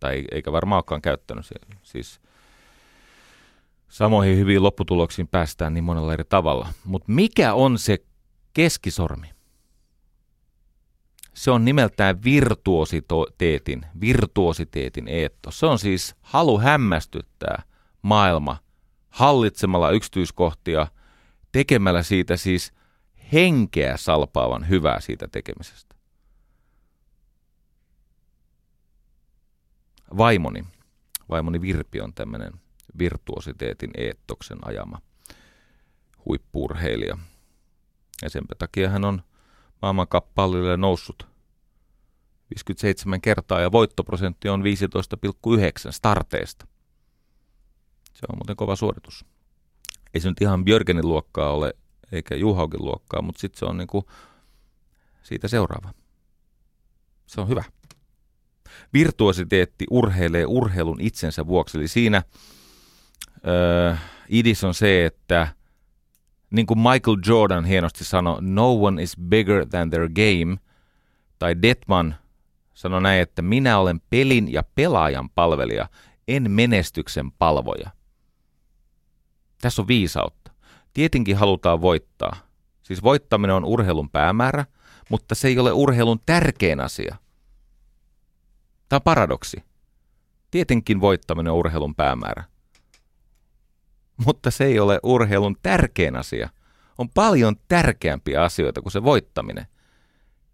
tai eikä varmaan olekaan käyttänyt. Siis samoihin hyviin lopputuloksiin päästään niin monella eri tavalla. Mutta mikä on se keskisormi? Se on nimeltään virtuositeetin, virtuositeetin eetto. Se on siis halu hämmästyttää maailma hallitsemalla yksityiskohtia, tekemällä siitä siis henkeä salpaavan hyvää siitä tekemisestä. Vaimoni, vaimoni Virpi on tämmöinen virtuositeetin eettoksen ajama huippurheilija. Ja sen takia hän on maailmankappaleille noussut 57 kertaa ja voittoprosentti on 15,9 starteista. Se on muuten kova suoritus. Ei se nyt ihan Björgenin luokkaa ole, eikä Juhaukin luokkaa, mutta sitten se on niinku siitä seuraava. Se on hyvä. Virtuositeetti urheilee urheilun itsensä vuoksi. Eli siinä öö, idis on se, että niin kuin Michael Jordan hienosti sanoi, no one is bigger than their game, tai Detman sanoi näin, että minä olen pelin ja pelaajan palvelija, en menestyksen palvoja. Tässä on viisautta. Tietenkin halutaan voittaa. Siis voittaminen on urheilun päämäärä, mutta se ei ole urheilun tärkein asia. Tämä on paradoksi. Tietenkin voittaminen on urheilun päämäärä, mutta se ei ole urheilun tärkein asia. On paljon tärkeämpiä asioita kuin se voittaminen.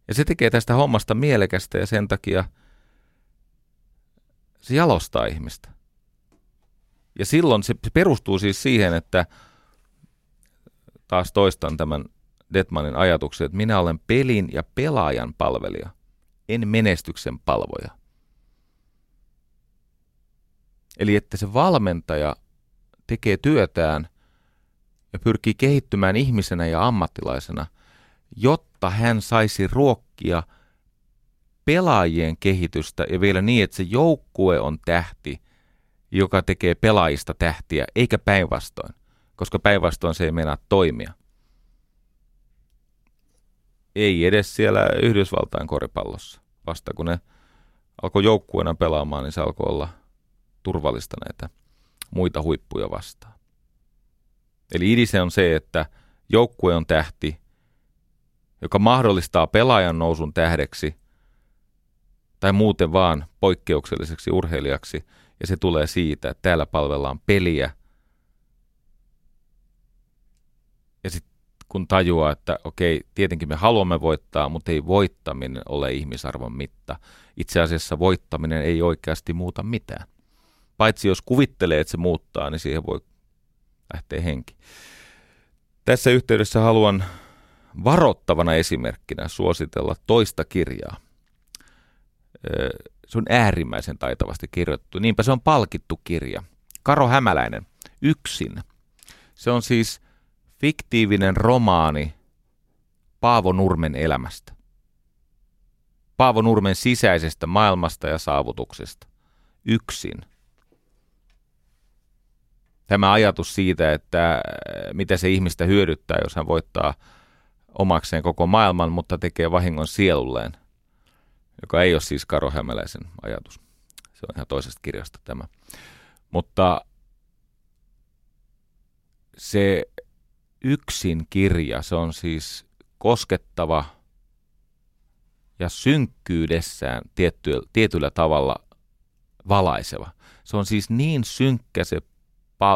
Ja se tekee tästä hommasta mielekästä ja sen takia se jalostaa ihmistä. Ja silloin se perustuu siis siihen, että taas toistan tämän Detmanin ajatuksen, että minä olen pelin ja pelaajan palvelija, en menestyksen palvoja. Eli että se valmentaja tekee työtään ja pyrkii kehittymään ihmisenä ja ammattilaisena, jotta hän saisi ruokkia pelaajien kehitystä ja vielä niin, että se joukkue on tähti, joka tekee pelaajista tähtiä, eikä päinvastoin, koska päinvastoin se ei meinaa toimia. Ei edes siellä Yhdysvaltain koripallossa. Vasta kun ne alkoi joukkueena pelaamaan, niin se alkoi olla turvallista näitä muita huippuja vastaan. Eli idise on se, että joukkue on tähti, joka mahdollistaa pelaajan nousun tähdeksi tai muuten vaan poikkeukselliseksi urheilijaksi, ja se tulee siitä, että täällä palvellaan peliä. Ja sitten kun tajuaa, että okei, tietenkin me haluamme voittaa, mutta ei voittaminen ole ihmisarvon mitta. Itse asiassa voittaminen ei oikeasti muuta mitään. Paitsi jos kuvittelee, että se muuttaa, niin siihen voi lähteä henki. Tässä yhteydessä haluan varoittavana esimerkkinä suositella toista kirjaa. Se on äärimmäisen taitavasti kirjoittu. Niinpä se on palkittu kirja. Karo Hämäläinen, Yksin. Se on siis fiktiivinen romaani Paavo Nurmen elämästä. Paavo Nurmen sisäisestä maailmasta ja saavutuksesta. Yksin – tämä ajatus siitä, että äh, mitä se ihmistä hyödyttää, jos hän voittaa omakseen koko maailman, mutta tekee vahingon sielulleen, joka ei ole siis Karo Hämäläisen ajatus. Se on ihan toisesta kirjasta tämä. Mutta se yksin kirja, se on siis koskettava ja synkkyydessään tiettyä, tietyllä tavalla valaiseva. Se on siis niin synkkä se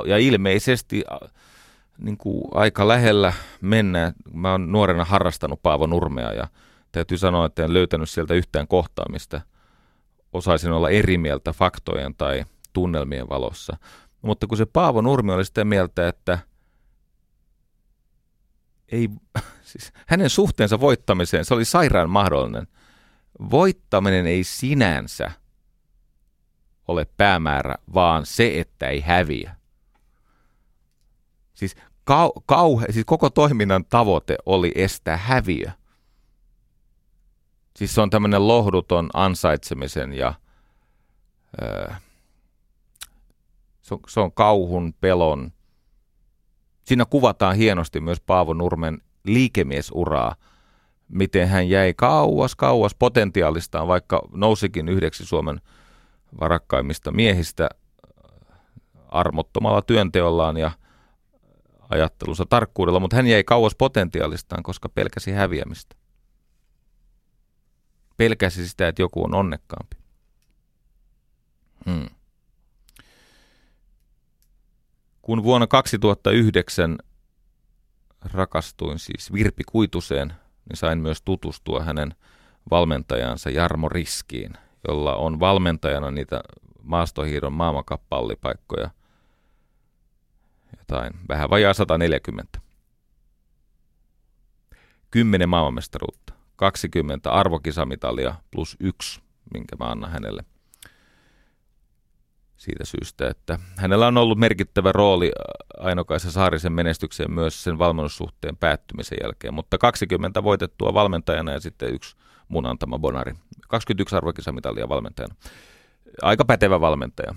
ja ilmeisesti niin kuin aika lähellä mennä. Mä oon nuorena harrastanut Paavo Nurmea ja täytyy sanoa, että en löytänyt sieltä yhtään kohtaamista. Osaisin olla eri mieltä faktojen tai tunnelmien valossa. Mutta kun se Paavo Nurmi oli sitä mieltä, että ei, siis hänen suhteensa voittamiseen, se oli sairaan mahdollinen. Voittaminen ei sinänsä ole päämäärä, vaan se, että ei häviä. Siis, kau, kauhe, siis koko toiminnan tavoite oli estää häviö. Siis se on tämmöinen lohduton ansaitsemisen ja öö, se, on, se on kauhun, pelon. Siinä kuvataan hienosti myös Paavo Nurmen liikemiesuraa, miten hän jäi kauas, kauas potentiaalistaan, vaikka nousikin yhdeksi Suomen varakkaimmista miehistä armottomalla työnteollaan ja – ajattelunsa tarkkuudella, mutta hän jäi kauas potentiaalistaan, koska pelkäsi häviämistä. Pelkäsi sitä, että joku on onnekkaampi. Hmm. Kun vuonna 2009 rakastuin siis Virpi Kuituseen, niin sain myös tutustua hänen valmentajansa Jarmo Riskiin, jolla on valmentajana niitä maastohiidon maailmankappallipaikkoja jotain, vähän vajaa 140. 10 maailmanmestaruutta, 20 arvokisamitalia plus yksi, minkä mä annan hänelle – siitä syystä, että hänellä on ollut merkittävä rooli Ainokaisen Saarisen menestykseen myös sen valmennussuhteen päättymisen jälkeen, mutta 20 voitettua valmentajana ja sitten yksi mun antama Bonari. 21 arvokisamitalia valmentajana. Aika pätevä valmentaja.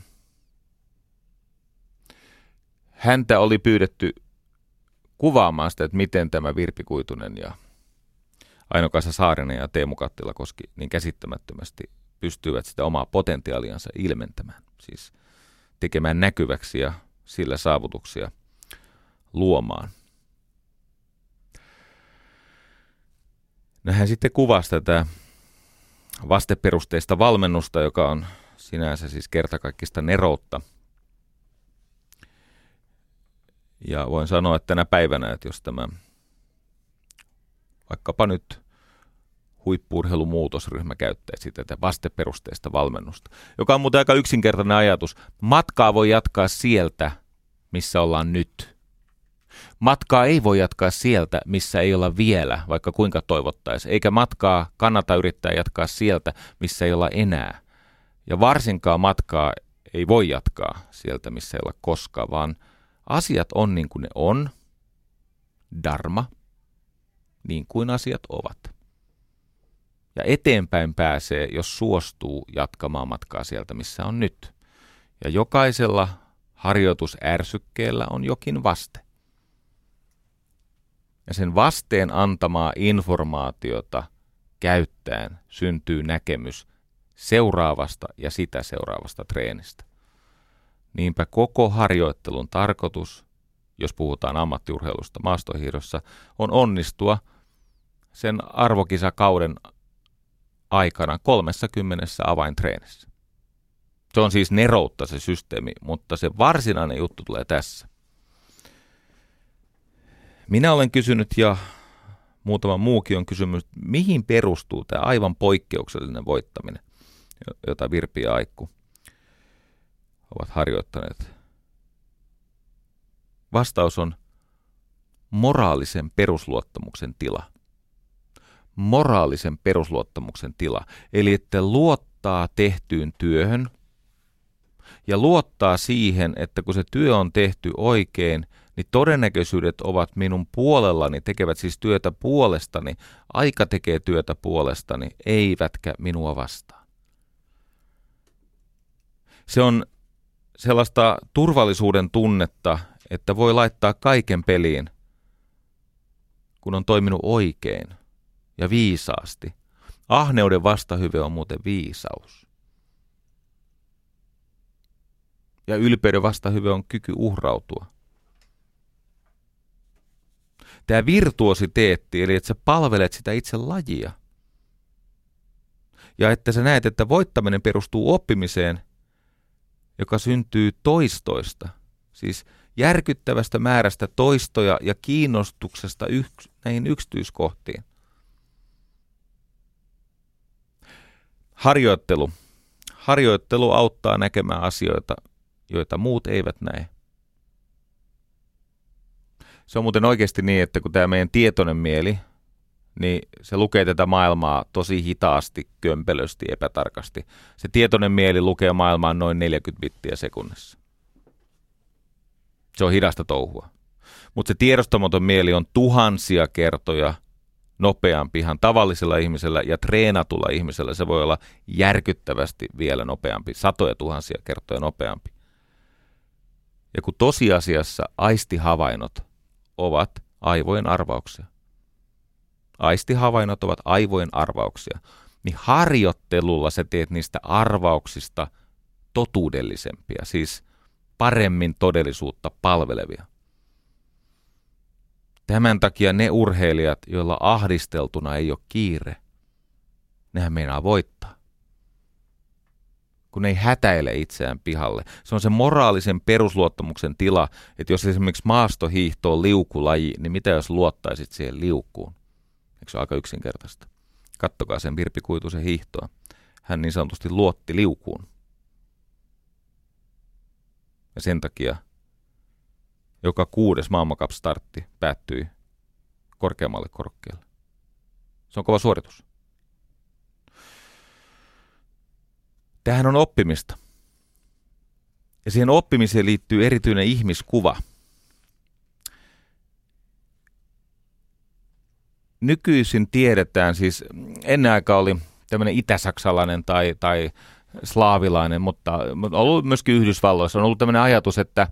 Häntä oli pyydetty kuvaamaan sitä, että miten tämä Virpi Kuitunen ja Ainokaisa Saarinen ja Teemu Kattilakoski niin käsittämättömästi pystyvät sitä omaa potentiaaliansa ilmentämään siis tekemään näkyväksi ja sillä saavutuksia luomaan. No hän sitten kuvasi tätä vasteperusteista valmennusta, joka on sinänsä siis kertakaikkista neroutta. Ja voin sanoa, että tänä päivänä, että jos tämä vaikkapa nyt huippuurheilumuutosryhmä käyttäisi tätä vasteperusteista valmennusta, joka on muuten aika yksinkertainen ajatus. Matkaa voi jatkaa sieltä, missä ollaan nyt. Matkaa ei voi jatkaa sieltä, missä ei olla vielä, vaikka kuinka toivottaisi, eikä matkaa kannata yrittää jatkaa sieltä, missä ei olla enää. Ja varsinkaan matkaa ei voi jatkaa sieltä, missä ei olla koskaan, vaan asiat on niin kuin ne on, dharma, niin kuin asiat ovat. Ja eteenpäin pääsee, jos suostuu jatkamaan matkaa sieltä, missä on nyt. Ja jokaisella harjoitusärsykkeellä on jokin vaste. Ja sen vasteen antamaa informaatiota käyttäen syntyy näkemys seuraavasta ja sitä seuraavasta treenistä. Niinpä koko harjoittelun tarkoitus, jos puhutaan ammattiurheilusta maastohiirossa, on onnistua sen arvokisakauden aikana 30 avaintreenissä. Se on siis neroutta se systeemi, mutta se varsinainen juttu tulee tässä. Minä olen kysynyt ja muutama muukin on kysynyt, mihin perustuu tämä aivan poikkeuksellinen voittaminen, jota Virpi ja Aikku ovat harjoittaneet. Vastaus on moraalisen perusluottamuksen tila moraalisen perusluottamuksen tila. Eli että luottaa tehtyyn työhön ja luottaa siihen, että kun se työ on tehty oikein, niin todennäköisyydet ovat minun puolellani, tekevät siis työtä puolestani, aika tekee työtä puolestani, eivätkä minua vastaan. Se on sellaista turvallisuuden tunnetta, että voi laittaa kaiken peliin, kun on toiminut oikein ja viisaasti. Ahneuden vastahyve on muuten viisaus. Ja ylpeyden vastahyve on kyky uhrautua. Tämä virtuositeetti, eli että sä palvelet sitä itse lajia. Ja että sä näet, että voittaminen perustuu oppimiseen, joka syntyy toistoista. Siis järkyttävästä määrästä toistoja ja kiinnostuksesta yks, näihin yksityiskohtiin. Harjoittelu. Harjoittelu auttaa näkemään asioita, joita muut eivät näe. Se on muuten oikeasti niin, että kun tämä meidän tietoinen mieli, niin se lukee tätä maailmaa tosi hitaasti, kömpelösti, epätarkasti. Se tietoinen mieli lukee maailmaa noin 40 bittiä sekunnissa. Se on hidasta touhua. Mutta se tiedostamaton mieli on tuhansia kertoja nopeampi ihan tavallisella ihmisellä ja treenatulla ihmisellä se voi olla järkyttävästi vielä nopeampi, satoja tuhansia kertoja nopeampi. Ja kun tosiasiassa aistihavainnot ovat aivojen arvauksia, aistihavainnot ovat aivojen arvauksia, niin harjoittelulla sä teet niistä arvauksista totuudellisempia, siis paremmin todellisuutta palvelevia. Tämän takia ne urheilijat, joilla ahdisteltuna ei ole kiire, nehän meinaa voittaa. Kun ei hätäile itseään pihalle. Se on se moraalisen perusluottamuksen tila, että jos esimerkiksi maastohiihto on liukulaji, niin mitä jos luottaisit siihen liukkuun? Eikö se ole aika yksinkertaista? Kattokaa sen Virpi Kuitusen hiihtoa. Hän niin sanotusti luotti liukuun. Ja sen takia joka kuudes maailmankap-startti päättyi korkeammalle korkealle. Se on kova suoritus. Tähän on oppimista. Ja siihen oppimiseen liittyy erityinen ihmiskuva. Nykyisin tiedetään, siis ennen aikaa oli tämmöinen itäsaksalainen tai, tai slaavilainen, mutta on ollut myöskin Yhdysvalloissa on ollut tämmöinen ajatus, että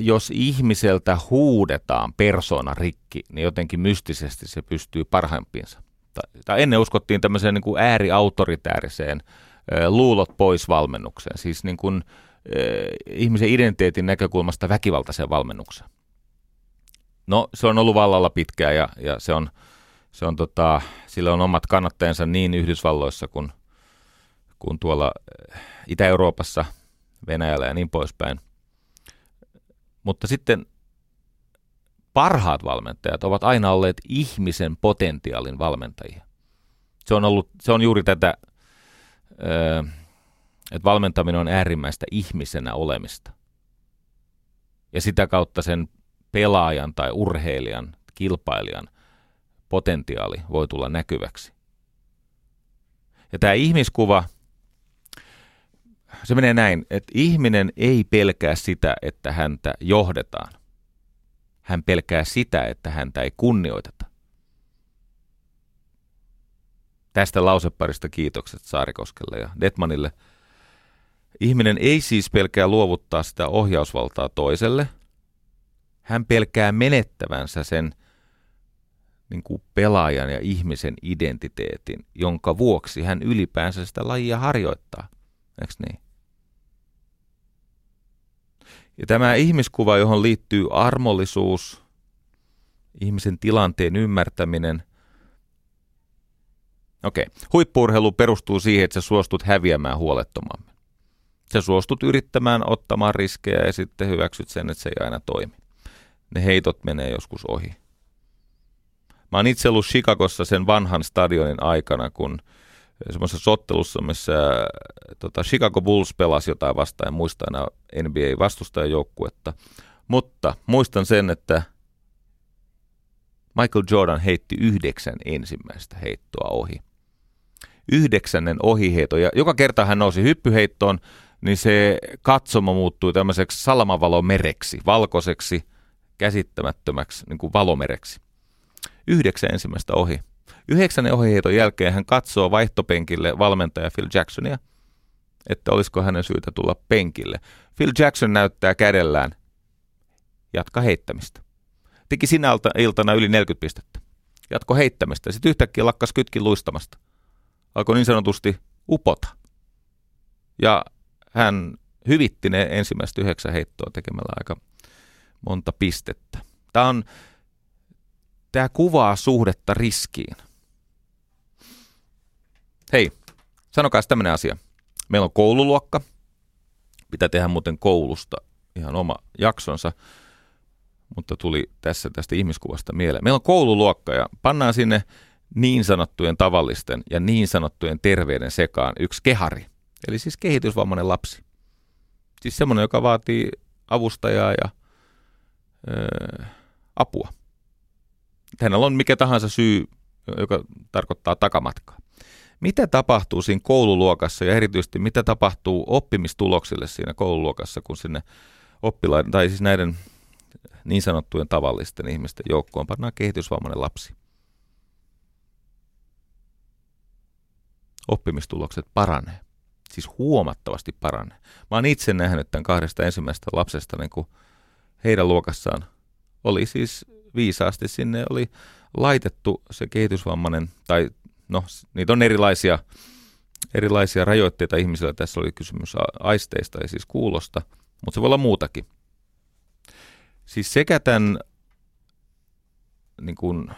jos ihmiseltä huudetaan persona rikki, niin jotenkin mystisesti se pystyy parhaimpiinsa. Tai ennen uskottiin tämmöiseen niin kuin ääriautoritääriseen luulot pois valmennukseen, siis niin kuin, ihmisen identiteetin näkökulmasta väkivaltaiseen valmennukseen. No, se on ollut vallalla pitkään ja, ja se on, se on tota, sillä on omat kannattajansa niin Yhdysvalloissa kuin, kuin tuolla Itä-Euroopassa, Venäjällä ja niin poispäin. Mutta sitten parhaat valmentajat ovat aina olleet ihmisen potentiaalin valmentajia. Se on, ollut, se on juuri tätä, että valmentaminen on äärimmäistä ihmisenä olemista. Ja sitä kautta sen pelaajan tai urheilijan, kilpailijan potentiaali voi tulla näkyväksi. Ja tämä ihmiskuva, se menee näin, että ihminen ei pelkää sitä, että häntä johdetaan. Hän pelkää sitä, että häntä ei kunnioiteta. Tästä lauseparista kiitokset Saarikoskelle ja Detmanille. Ihminen ei siis pelkää luovuttaa sitä ohjausvaltaa toiselle. Hän pelkää menettävänsä sen niin kuin pelaajan ja ihmisen identiteetin, jonka vuoksi hän ylipäänsä sitä lajia harjoittaa. Eikö niin? Ja tämä ihmiskuva, johon liittyy armollisuus, ihmisen tilanteen ymmärtäminen. Okei, huippuurheilu perustuu siihen, että sä suostut häviämään huolettomammin. Sä suostut yrittämään ottamaan riskejä ja sitten hyväksyt sen, että se ei aina toimi. Ne heitot menee joskus ohi. Mä oon itse ollut Chicagossa sen vanhan stadionin aikana, kun semmoisessa sottelussa, missä tota, Chicago Bulls pelasi jotain vastaan, en muista enää NBA-vastustajajoukkuetta. Mutta muistan sen, että Michael Jordan heitti yhdeksän ensimmäistä heittoa ohi. Yhdeksännen ohiheito. Ja joka kerta hän nousi hyppyheittoon, niin se katsoma muuttui tämmöiseksi salamavalomereksi, valkoiseksi, käsittämättömäksi niin kuin valomereksi. Yhdeksän ensimmäistä ohi. Yhdeksännen ohiheiton jälkeen hän katsoo vaihtopenkille valmentaja Phil Jacksonia, että olisiko hänen syytä tulla penkille. Phil Jackson näyttää kädellään, jatka heittämistä. Teki sinä iltana yli 40 pistettä. Jatko heittämistä. Sitten yhtäkkiä lakkas kytkin luistamasta. Alkoi niin sanotusti upota. Ja hän hyvitti ne ensimmäistä yhdeksän heittoa tekemällä aika monta pistettä. Tämä, on, tämä kuvaa suhdetta riskiin. Hei, sanokaa tämmöinen asia. Meillä on koululuokka. Pitää tehdä muuten koulusta ihan oma jaksonsa, mutta tuli tässä tästä ihmiskuvasta mieleen. Meillä on koululuokka ja pannaan sinne niin sanottujen tavallisten ja niin sanottujen terveyden sekaan yksi kehari. Eli siis kehitysvammainen lapsi. Siis semmoinen, joka vaatii avustajaa ja apua. Hänellä on mikä tahansa syy, joka tarkoittaa takamatkaa mitä tapahtuu siinä koululuokassa ja erityisesti mitä tapahtuu oppimistuloksille siinä koululuokassa, kun sinne oppilaiden, tai siis näiden niin sanottujen tavallisten ihmisten joukkoon pannaan kehitysvammainen lapsi. Oppimistulokset paranee. Siis huomattavasti paranee. Mä oon itse nähnyt tämän kahdesta ensimmäisestä lapsesta, niin kuin heidän luokassaan oli siis viisaasti sinne oli laitettu se kehitysvammainen tai no, niitä on erilaisia, erilaisia rajoitteita ihmisillä. Tässä oli kysymys aisteista ja siis kuulosta, mutta se voi olla muutakin. Siis sekä tämän niin kuin,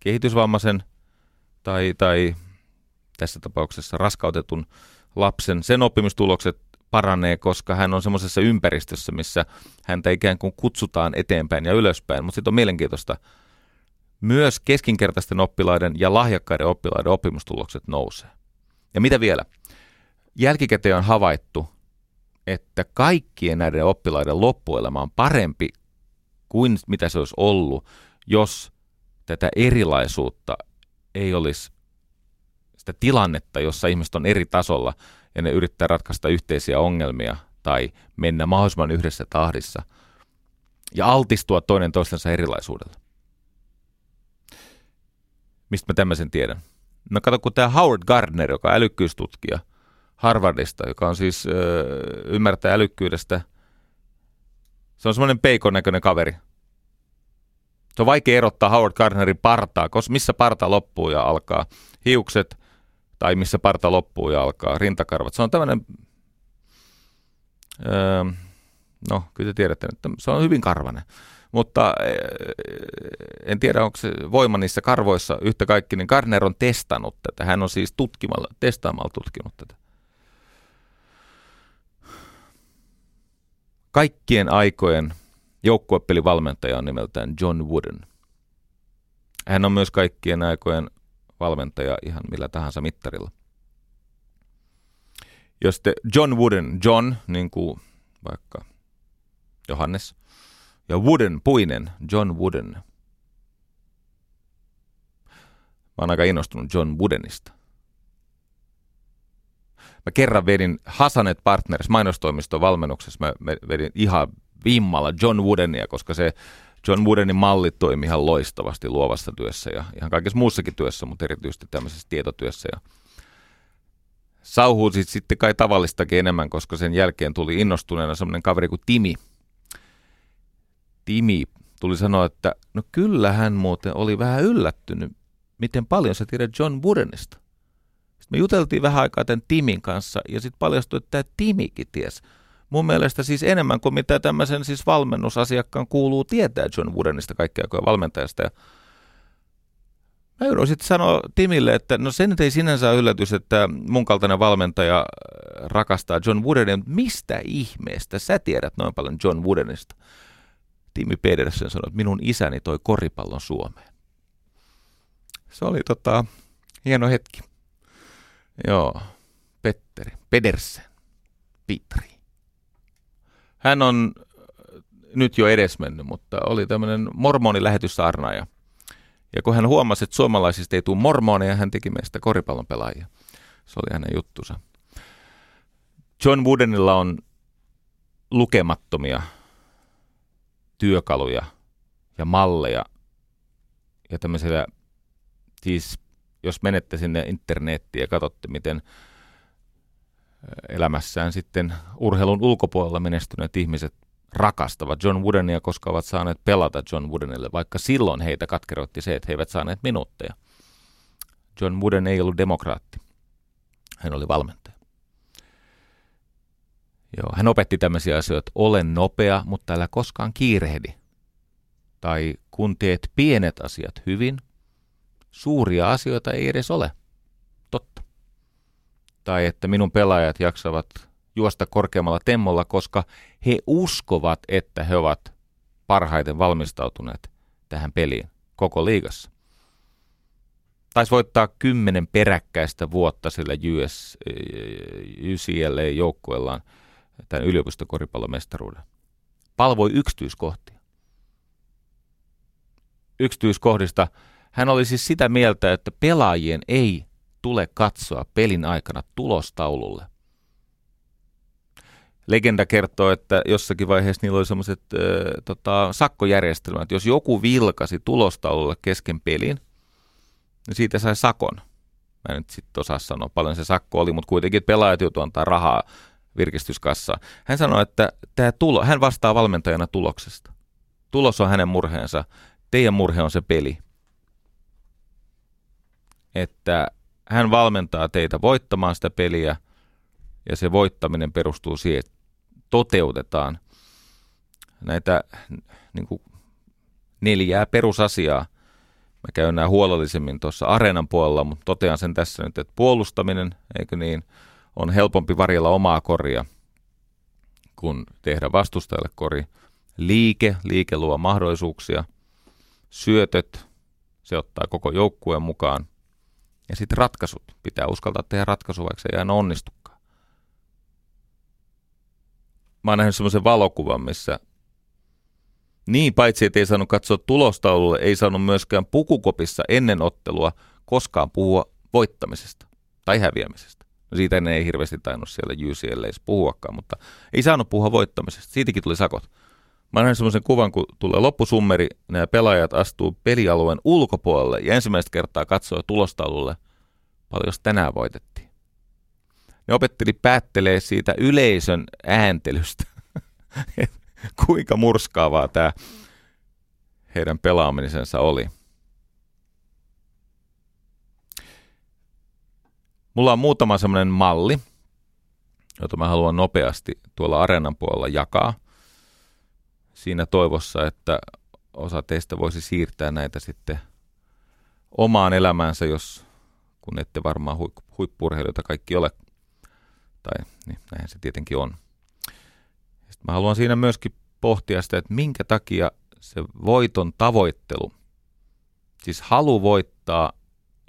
kehitysvammaisen tai, tai tässä tapauksessa raskautetun lapsen, sen oppimistulokset paranee, koska hän on semmoisessa ympäristössä, missä häntä ikään kuin kutsutaan eteenpäin ja ylöspäin. Mutta sitten on mielenkiintoista, myös keskinkertaisten oppilaiden ja lahjakkaiden oppilaiden oppimistulokset nousee. Ja mitä vielä? Jälkikäteen on havaittu, että kaikkien näiden oppilaiden loppuelämä on parempi kuin mitä se olisi ollut, jos tätä erilaisuutta ei olisi sitä tilannetta, jossa ihmiset on eri tasolla ja ne yrittää ratkaista yhteisiä ongelmia tai mennä mahdollisimman yhdessä tahdissa ja altistua toinen toistensa erilaisuudelle. Mistä mä tämmöisen tiedän? No kato, kun tämä Howard Gardner, joka on älykkyystutkija Harvardista, joka on siis öö, ymmärtää älykkyydestä, se on semmoinen peikon näköinen kaveri. Se on vaikea erottaa Howard Gardnerin partaa, koska missä parta loppuu ja alkaa. Hiukset tai missä parta loppuu ja alkaa. Rintakarvat. Se on tämmöinen, öö, no kyllä te tiedätte, että se on hyvin karvanen. Mutta öö, en tiedä, onko se voima niissä karvoissa yhtä kaikki, niin Gardner on testannut tätä. Hän on siis tutkimalla, testaamalla tutkinut tätä. Kaikkien aikojen joukkuepelivalmentaja on nimeltään John Wooden. Hän on myös kaikkien aikojen valmentaja ihan millä tahansa mittarilla. Jos te John Wooden, John, niin kuin vaikka Johannes, ja Wooden, puinen, John Wooden. Mä oon aika innostunut John Woodenista. Mä kerran vedin Hasanet Partners mainostoimiston valmennuksessa. Mä vedin ihan vimmalla John Woodenia, koska se John Woodenin malli toimi ihan loistavasti luovassa työssä ja ihan kaikessa muussakin työssä, mutta erityisesti tämmöisessä tietotyössä. Ja sauhuusit sitten kai tavallistakin enemmän, koska sen jälkeen tuli innostuneena semmoinen kaveri kuin Timi. Timi tuli sanoa, että no kyllä hän muuten oli vähän yllättynyt, miten paljon sä tiedät John Woodenista. Sitten me juteltiin vähän aikaa tämän Timin kanssa ja sitten paljastui, että tämä Timikin ties – mun mielestä siis enemmän kuin mitä tämmöisen siis valmennusasiakkaan kuuluu tietää John Woodenista kaikkea kuin valmentajasta. Ja mä joudun sitten sanoa Timille, että no se nyt ei sinänsä yllätys, että mun kaltainen valmentaja äh, rakastaa John Woodenia, mutta mistä ihmeestä sä tiedät noin paljon John Woodenista? Timi Pedersen sanoi, että minun isäni toi koripallon Suomeen. Se oli tota, hieno hetki. Joo, Petteri, Pedersen, Pitri. Hän on äh, nyt jo edesmennyt, mutta oli tämmöinen mormonilähetyssaarnaaja. Ja kun hän huomasi, että suomalaisista ei tule mormoneja, hän teki meistä koripallon pelaajia. Se oli hänen juttusa. John Woodenilla on lukemattomia työkaluja ja malleja ja tämmöisiä, siis jos menette sinne internettiin ja katsotte, miten elämässään sitten urheilun ulkopuolella menestyneet ihmiset rakastavat John Woodenia, koska ovat saaneet pelata John Woodenille, vaikka silloin heitä katkerotti se, että he eivät saaneet minuutteja. John Wooden ei ollut demokraatti. Hän oli valmentaja. Joo, hän opetti tämmöisiä asioita, ole nopea, mutta älä koskaan kiirehdi. Tai kun teet pienet asiat hyvin, suuria asioita ei edes ole. Totta tai että minun pelaajat jaksavat juosta korkeammalla temmolla, koska he uskovat, että he ovat parhaiten valmistautuneet tähän peliin koko liigassa. Taisi voittaa kymmenen peräkkäistä vuotta sillä US, UCLA-joukkueellaan tämän yliopistokoripallomestaruuden. Palvoi yksityiskohtia. Yksityiskohdista hän oli siis sitä mieltä, että pelaajien ei tule katsoa pelin aikana tulostaululle. Legenda kertoo, että jossakin vaiheessa niillä oli semmoiset äh, tota, sakkojärjestelmät. Jos joku vilkasi tulostaululle kesken pelin, niin siitä sai sakon. Mä en nyt sitten osaa sanoa paljon se sakko oli, mutta kuitenkin pelaajat joutuivat antaa rahaa virkistyskassaan. Hän sanoi, että tämä tulo, hän vastaa valmentajana tuloksesta. Tulos on hänen murheensa, teidän murhe on se peli. Että hän valmentaa teitä voittamaan sitä peliä ja se voittaminen perustuu siihen, että toteutetaan näitä niin kuin neljää perusasiaa, Mä käyn nämä huolellisemmin tuossa areenan puolella, mutta totean sen tässä nyt, että puolustaminen, eikö niin, on helpompi varjella omaa koria kuin tehdä vastustajalle kori. Liike, liike luo mahdollisuuksia. Syötöt, se ottaa koko joukkueen mukaan. Ja sitten ratkaisut. Pitää uskaltaa tehdä ratkaisu, vaikka se ei aina onnistukaan. Mä oon nähnyt semmoisen valokuvan, missä niin, paitsi että ei saanut katsoa tulostaululle, ei saanut myöskään pukukopissa ennen ottelua koskaan puhua voittamisesta tai häviämisestä. No siitä ennen ei hirveästi tainnut siellä UCLAissa puhuakaan, mutta ei saanut puhua voittamisesta. Siitäkin tuli sakot. Mä näin semmoisen kuvan, kun tulee loppusummeri, nämä pelaajat astuu pelialueen ulkopuolelle ja ensimmäistä kertaa katsoo tulostaululle, paljon tänään voitettiin. Ne opetteli päättelee siitä yleisön ääntelystä. kuinka murskaavaa tämä heidän pelaamisensa oli. Mulla on muutama semmoinen malli, jota mä haluan nopeasti tuolla areenan puolella jakaa. Siinä toivossa, että osa teistä voisi siirtää näitä sitten omaan elämäänsä, jos kun ette varmaan huippurheilijoita kaikki ole. Tai niin, näinhän se tietenkin on. Sitten mä haluan siinä myöskin pohtia sitä, että minkä takia se voiton tavoittelu, siis halu voittaa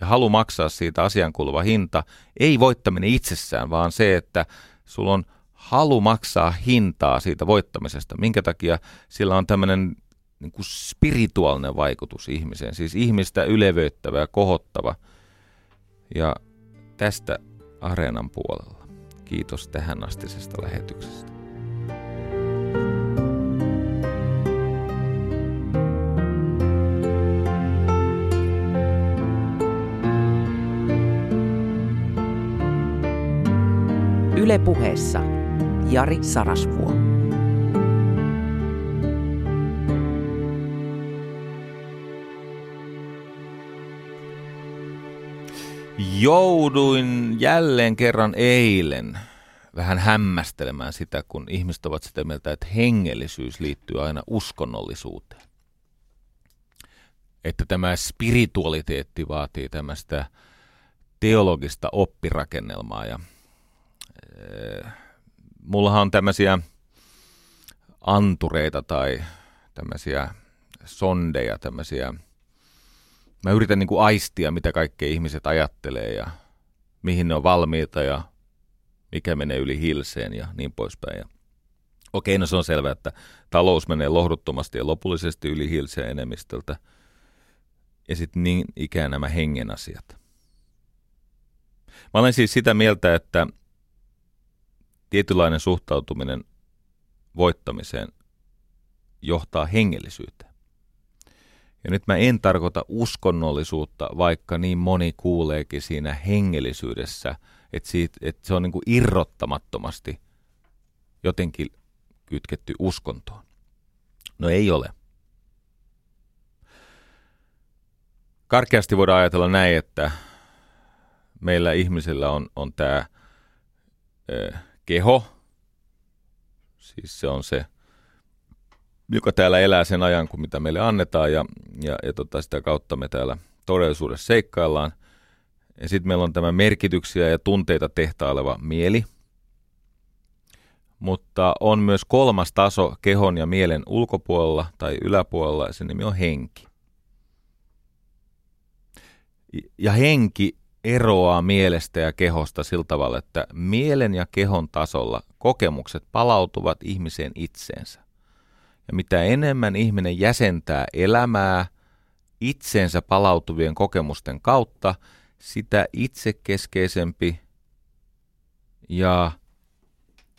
ja halu maksaa siitä asiankuuluva hinta, ei voittaminen itsessään, vaan se, että sulla on halu maksaa hintaa siitä voittamisesta. Minkä takia sillä on tämmöinen niin kuin spirituaalinen vaikutus ihmiseen, siis ihmistä ylevöittävä ja kohottava. Ja tästä areenan puolella. Kiitos tähän astisesta lähetyksestä. Yle puheessa Jari Sarasvuo. Jouduin jälleen kerran eilen vähän hämmästelemään sitä, kun ihmiset ovat sitä mieltä, että hengellisyys liittyy aina uskonnollisuuteen. Että tämä spiritualiteetti vaatii tämmöistä teologista oppirakennelmaa ja Äh, mullahan on tämmöisiä antureita tai tämmöisiä sondeja, tämmöisiä. Mä yritän niin kuin aistia, mitä kaikkea ihmiset ajattelee ja mihin ne on valmiita ja mikä menee yli hilseen ja niin poispäin. Ja okei, no se on selvää, että talous menee lohduttomasti ja lopullisesti yli hilseen enemmistöltä. Ja sitten niin ikään nämä hengen asiat. Mä olen siis sitä mieltä, että tietynlainen suhtautuminen voittamiseen johtaa hengellisyyteen. Ja nyt mä en tarkoita uskonnollisuutta, vaikka niin moni kuuleekin siinä hengellisyydessä, että, siitä, että se on niin kuin irrottamattomasti jotenkin kytketty uskontoon. No ei ole. Karkeasti voidaan ajatella näin, että meillä ihmisillä on, on tämä keho, siis se on se, joka täällä elää sen ajan, kun mitä meille annetaan, ja, ja, ja tota, sitä kautta me täällä todellisuudessa seikkaillaan. Ja sitten meillä on tämä merkityksiä ja tunteita tehtaileva mieli. Mutta on myös kolmas taso kehon ja mielen ulkopuolella tai yläpuolella, ja sen nimi on henki. Ja henki eroaa mielestä ja kehosta sillä tavalla, että mielen ja kehon tasolla kokemukset palautuvat ihmiseen itseensä. Ja mitä enemmän ihminen jäsentää elämää itseensä palautuvien kokemusten kautta, sitä itsekeskeisempi ja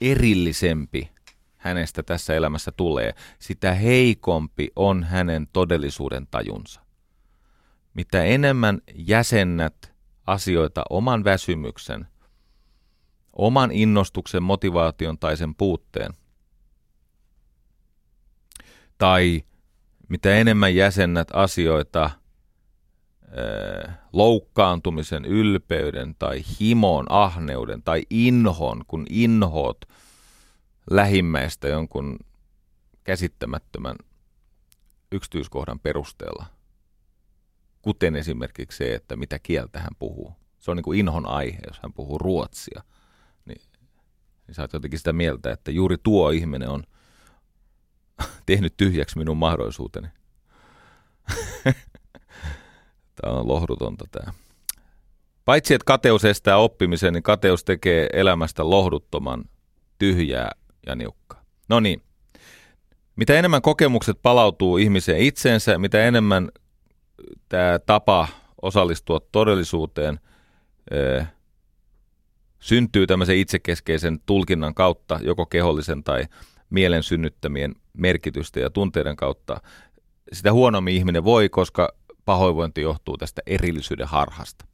erillisempi hänestä tässä elämässä tulee, sitä heikompi on hänen todellisuuden tajunsa. Mitä enemmän jäsennät asioita oman väsymyksen, oman innostuksen, motivaation tai sen puutteen. Tai mitä enemmän jäsennät asioita loukkaantumisen, ylpeyden tai himon, ahneuden tai inhon, kun inhoot lähimmäistä jonkun käsittämättömän yksityiskohdan perusteella. Kuten esimerkiksi se, että mitä kieltä hän puhuu. Se on niin kuin inhon aihe, jos hän puhuu ruotsia. Niin, niin sä oot jotenkin sitä mieltä, että juuri tuo ihminen on tehnyt tyhjäksi minun mahdollisuuteni. tämä on lohdutonta tämä. Paitsi että kateus estää oppimisen, niin kateus tekee elämästä lohduttoman, tyhjää ja niukkaa. No niin, mitä enemmän kokemukset palautuu ihmiseen itseensä, mitä enemmän tämä tapa osallistua todellisuuteen ö, syntyy tämmöisen itsekeskeisen tulkinnan kautta, joko kehollisen tai mielen synnyttämien merkitysten ja tunteiden kautta, sitä huonommin ihminen voi, koska pahoinvointi johtuu tästä erillisyyden harhasta.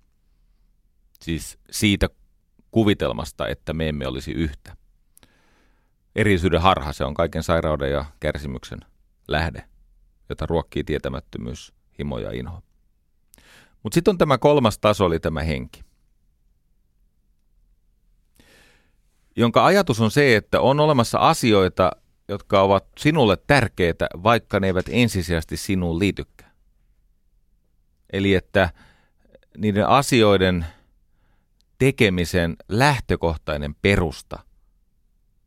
Siis siitä kuvitelmasta, että me emme olisi yhtä. Erillisyyden harha, se on kaiken sairauden ja kärsimyksen lähde, jota ruokkii tietämättömyys, himo ja inho. Mutta sitten on tämä kolmas taso, oli tämä henki. Jonka ajatus on se, että on olemassa asioita, jotka ovat sinulle tärkeitä, vaikka ne eivät ensisijaisesti sinuun liitykään. Eli että niiden asioiden tekemisen lähtökohtainen perusta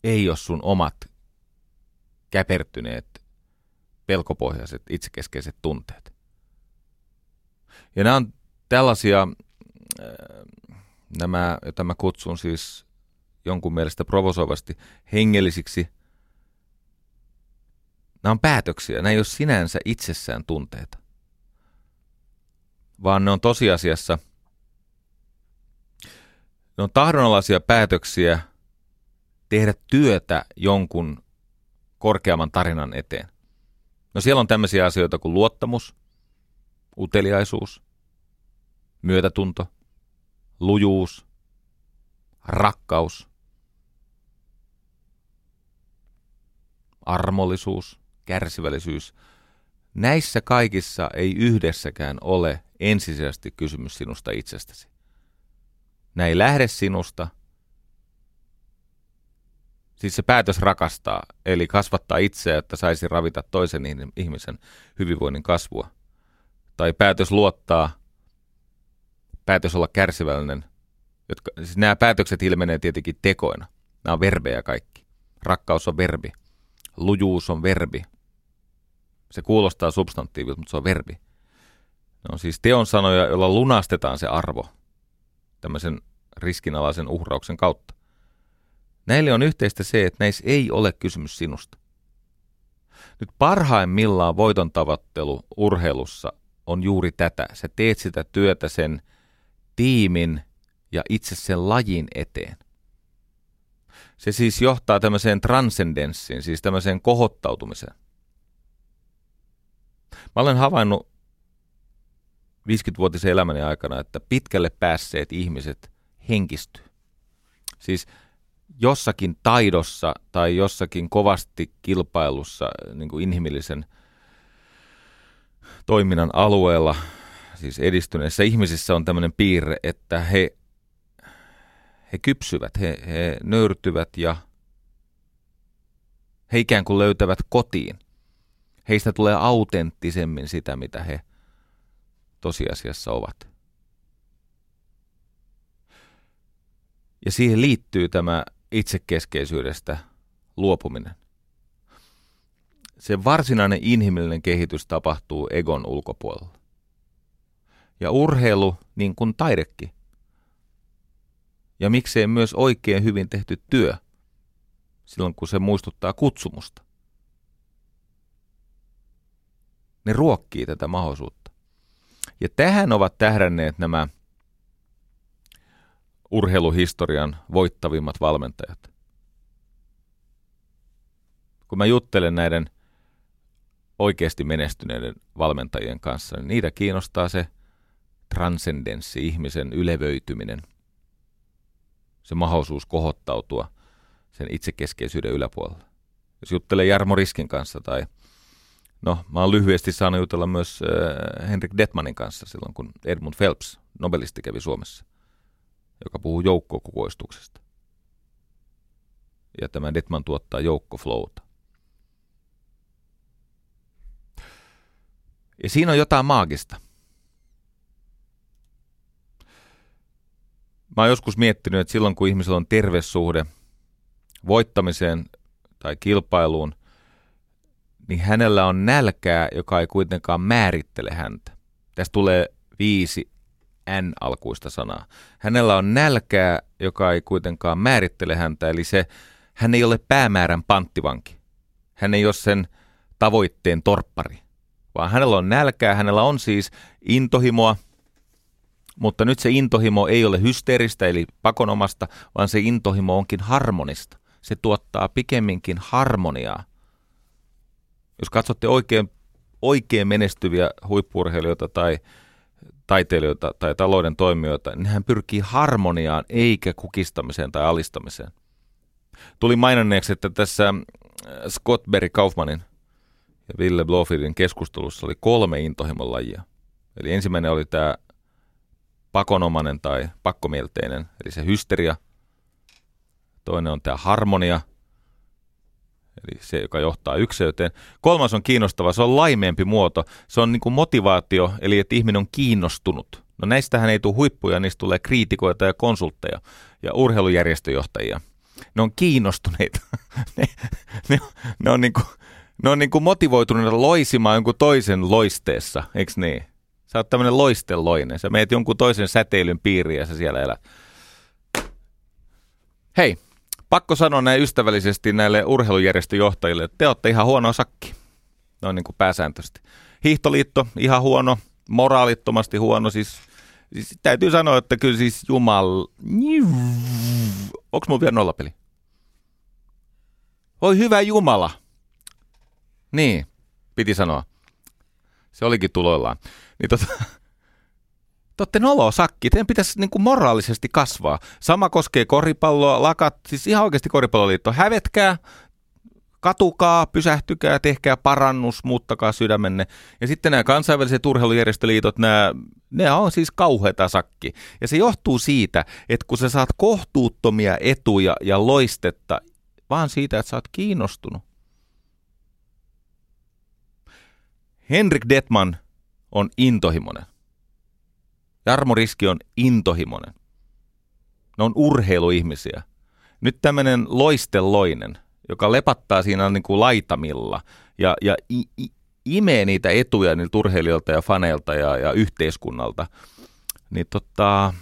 ei ole sun omat käpertyneet, pelkopohjaiset, itsekeskeiset tunteet. Ja nämä on tällaisia, äh, nämä, joita mä kutsun siis jonkun mielestä provosoivasti hengellisiksi. Nämä on päätöksiä, nämä ei ole sinänsä itsessään tunteita, vaan ne on tosiasiassa, ne on tahdonalaisia päätöksiä tehdä työtä jonkun korkeamman tarinan eteen. No siellä on tämmöisiä asioita kuin luottamus, uteliaisuus, myötätunto, lujuus, rakkaus, armollisuus, kärsivällisyys. Näissä kaikissa ei yhdessäkään ole ensisijaisesti kysymys sinusta itsestäsi. Näin ei lähde sinusta. Siis se päätös rakastaa, eli kasvattaa itseä, että saisi ravita toisen ihmisen hyvinvoinnin kasvua. Tai päätös luottaa – päätös olla kärsivällinen. Jotka, siis nämä päätökset ilmenee tietenkin tekoina. Nämä on verbejä kaikki. Rakkaus on verbi. Lujuus on verbi. Se kuulostaa substantiivilta, mutta se on verbi. Ne on siis teon sanoja, joilla lunastetaan se arvo tämmöisen riskinalaisen uhrauksen kautta. Näille on yhteistä se, että näissä ei ole kysymys sinusta. Nyt parhaimmillaan voiton tavoittelu urheilussa on juuri tätä. Sä teet sitä työtä sen tiimin ja itse sen lajin eteen. Se siis johtaa tämmöiseen transcendenssiin, siis tämmöiseen kohottautumiseen. Mä olen havainnut 50-vuotisen elämäni aikana, että pitkälle päässeet ihmiset henkistyy. Siis jossakin taidossa tai jossakin kovasti kilpailussa niin kuin inhimillisen toiminnan alueella – siis edistyneissä ihmisissä on tämmöinen piirre, että he, he kypsyvät, he, he nöyrtyvät ja he ikään kuin löytävät kotiin. Heistä tulee autenttisemmin sitä, mitä he tosiasiassa ovat. Ja siihen liittyy tämä itsekeskeisyydestä luopuminen. Se varsinainen inhimillinen kehitys tapahtuu egon ulkopuolella ja urheilu niin kuin taidekin. Ja miksei myös oikein hyvin tehty työ silloin, kun se muistuttaa kutsumusta. Ne ruokkii tätä mahdollisuutta. Ja tähän ovat tähdänneet nämä urheiluhistorian voittavimmat valmentajat. Kun mä juttelen näiden oikeasti menestyneiden valmentajien kanssa, niin niitä kiinnostaa se transcendenssi, ihmisen ylevöityminen, se mahdollisuus kohottautua sen itsekeskeisyyden yläpuolella. Jos juttelee Jarmo Riskin kanssa tai no mä oon lyhyesti saanut jutella myös äh, Henrik Detmanin kanssa silloin, kun Edmund Phelps, nobelisti, kävi Suomessa, joka puhuu joukkokukoistuksesta. Ja tämä Detman tuottaa joukkoflowta. Ja siinä on jotain maagista. Mä oon joskus miettinyt, että silloin kun ihmisellä on terve suhde voittamiseen tai kilpailuun, niin hänellä on nälkää, joka ei kuitenkaan määrittele häntä. Tästä tulee viisi N-alkuista sanaa. Hänellä on nälkää, joka ei kuitenkaan määrittele häntä, eli se, hän ei ole päämäärän panttivanki. Hän ei ole sen tavoitteen torppari vaan hänellä on nälkää, hänellä on siis intohimoa, mutta nyt se intohimo ei ole hysteeristä eli pakonomasta, vaan se intohimo onkin harmonista. Se tuottaa pikemminkin harmoniaa. Jos katsotte oikein, oikein menestyviä huippurheilijoita tai taiteilijoita tai talouden toimijoita, niin hän pyrkii harmoniaan eikä kukistamiseen tai alistamiseen. Tuli mainonneeksi, että tässä äh, Scott Berry Kaufmanin ja Ville Blofieldin keskustelussa oli kolme intohimon lajia. Eli ensimmäinen oli tämä pakonomainen tai pakkomielteinen, eli se hysteria. Toinen on tämä harmonia, eli se, joka johtaa ykseyteen. Kolmas on kiinnostava, se on laimeempi muoto. Se on niin kuin motivaatio, eli että ihminen on kiinnostunut. No näistähän ei tule huippuja, niistä tulee kriitikoita ja konsultteja ja urheilujärjestöjohtajia. Ne on kiinnostuneita. ne, ne, ne on, niin kuin, ne on niin kuin motivoituneita loisimaan jonkun toisen loisteessa, eikö niin? Sä oot tämmöinen loisteloinen. Sä meet jonkun toisen säteilyn piiriin ja sä siellä elät. Hei, pakko sanoa näin ystävällisesti näille urheilujärjestöjohtajille, että te olette ihan huono sakki. No niin kuin pääsääntöisesti. Hiihtoliitto, ihan huono. Moraalittomasti huono. Siis, siis täytyy sanoa, että kyllä siis Jumal... Onko mun vielä nollapeli? Oi hyvä Jumala. Niin, piti sanoa. Se olikin tuloillaan. Niin tota, te olette nolo sakki, teidän pitäisi niin kuin moraalisesti kasvaa. Sama koskee koripalloa, lakat, siis ihan oikeasti koripalloliitto. Hävetkää, katukaa, pysähtykää, tehkää parannus, muuttakaa sydämenne. Ja sitten nämä kansainväliset urheilujärjestöliitot, nämä, nämä on siis kauheita sakki. Ja se johtuu siitä, että kun sä saat kohtuuttomia etuja ja loistetta, vaan siitä, että sä oot kiinnostunut. Henrik Detman on intohimoinen. Jarmo Riski on intohimoinen. Ne on urheiluihmisiä. Nyt tämmöinen loisteloinen, joka lepattaa siinä niin kuin laitamilla ja, ja i, i, imee niitä etuja niiltä urheilijoilta ja faneilta ja, ja yhteiskunnalta, niin tota,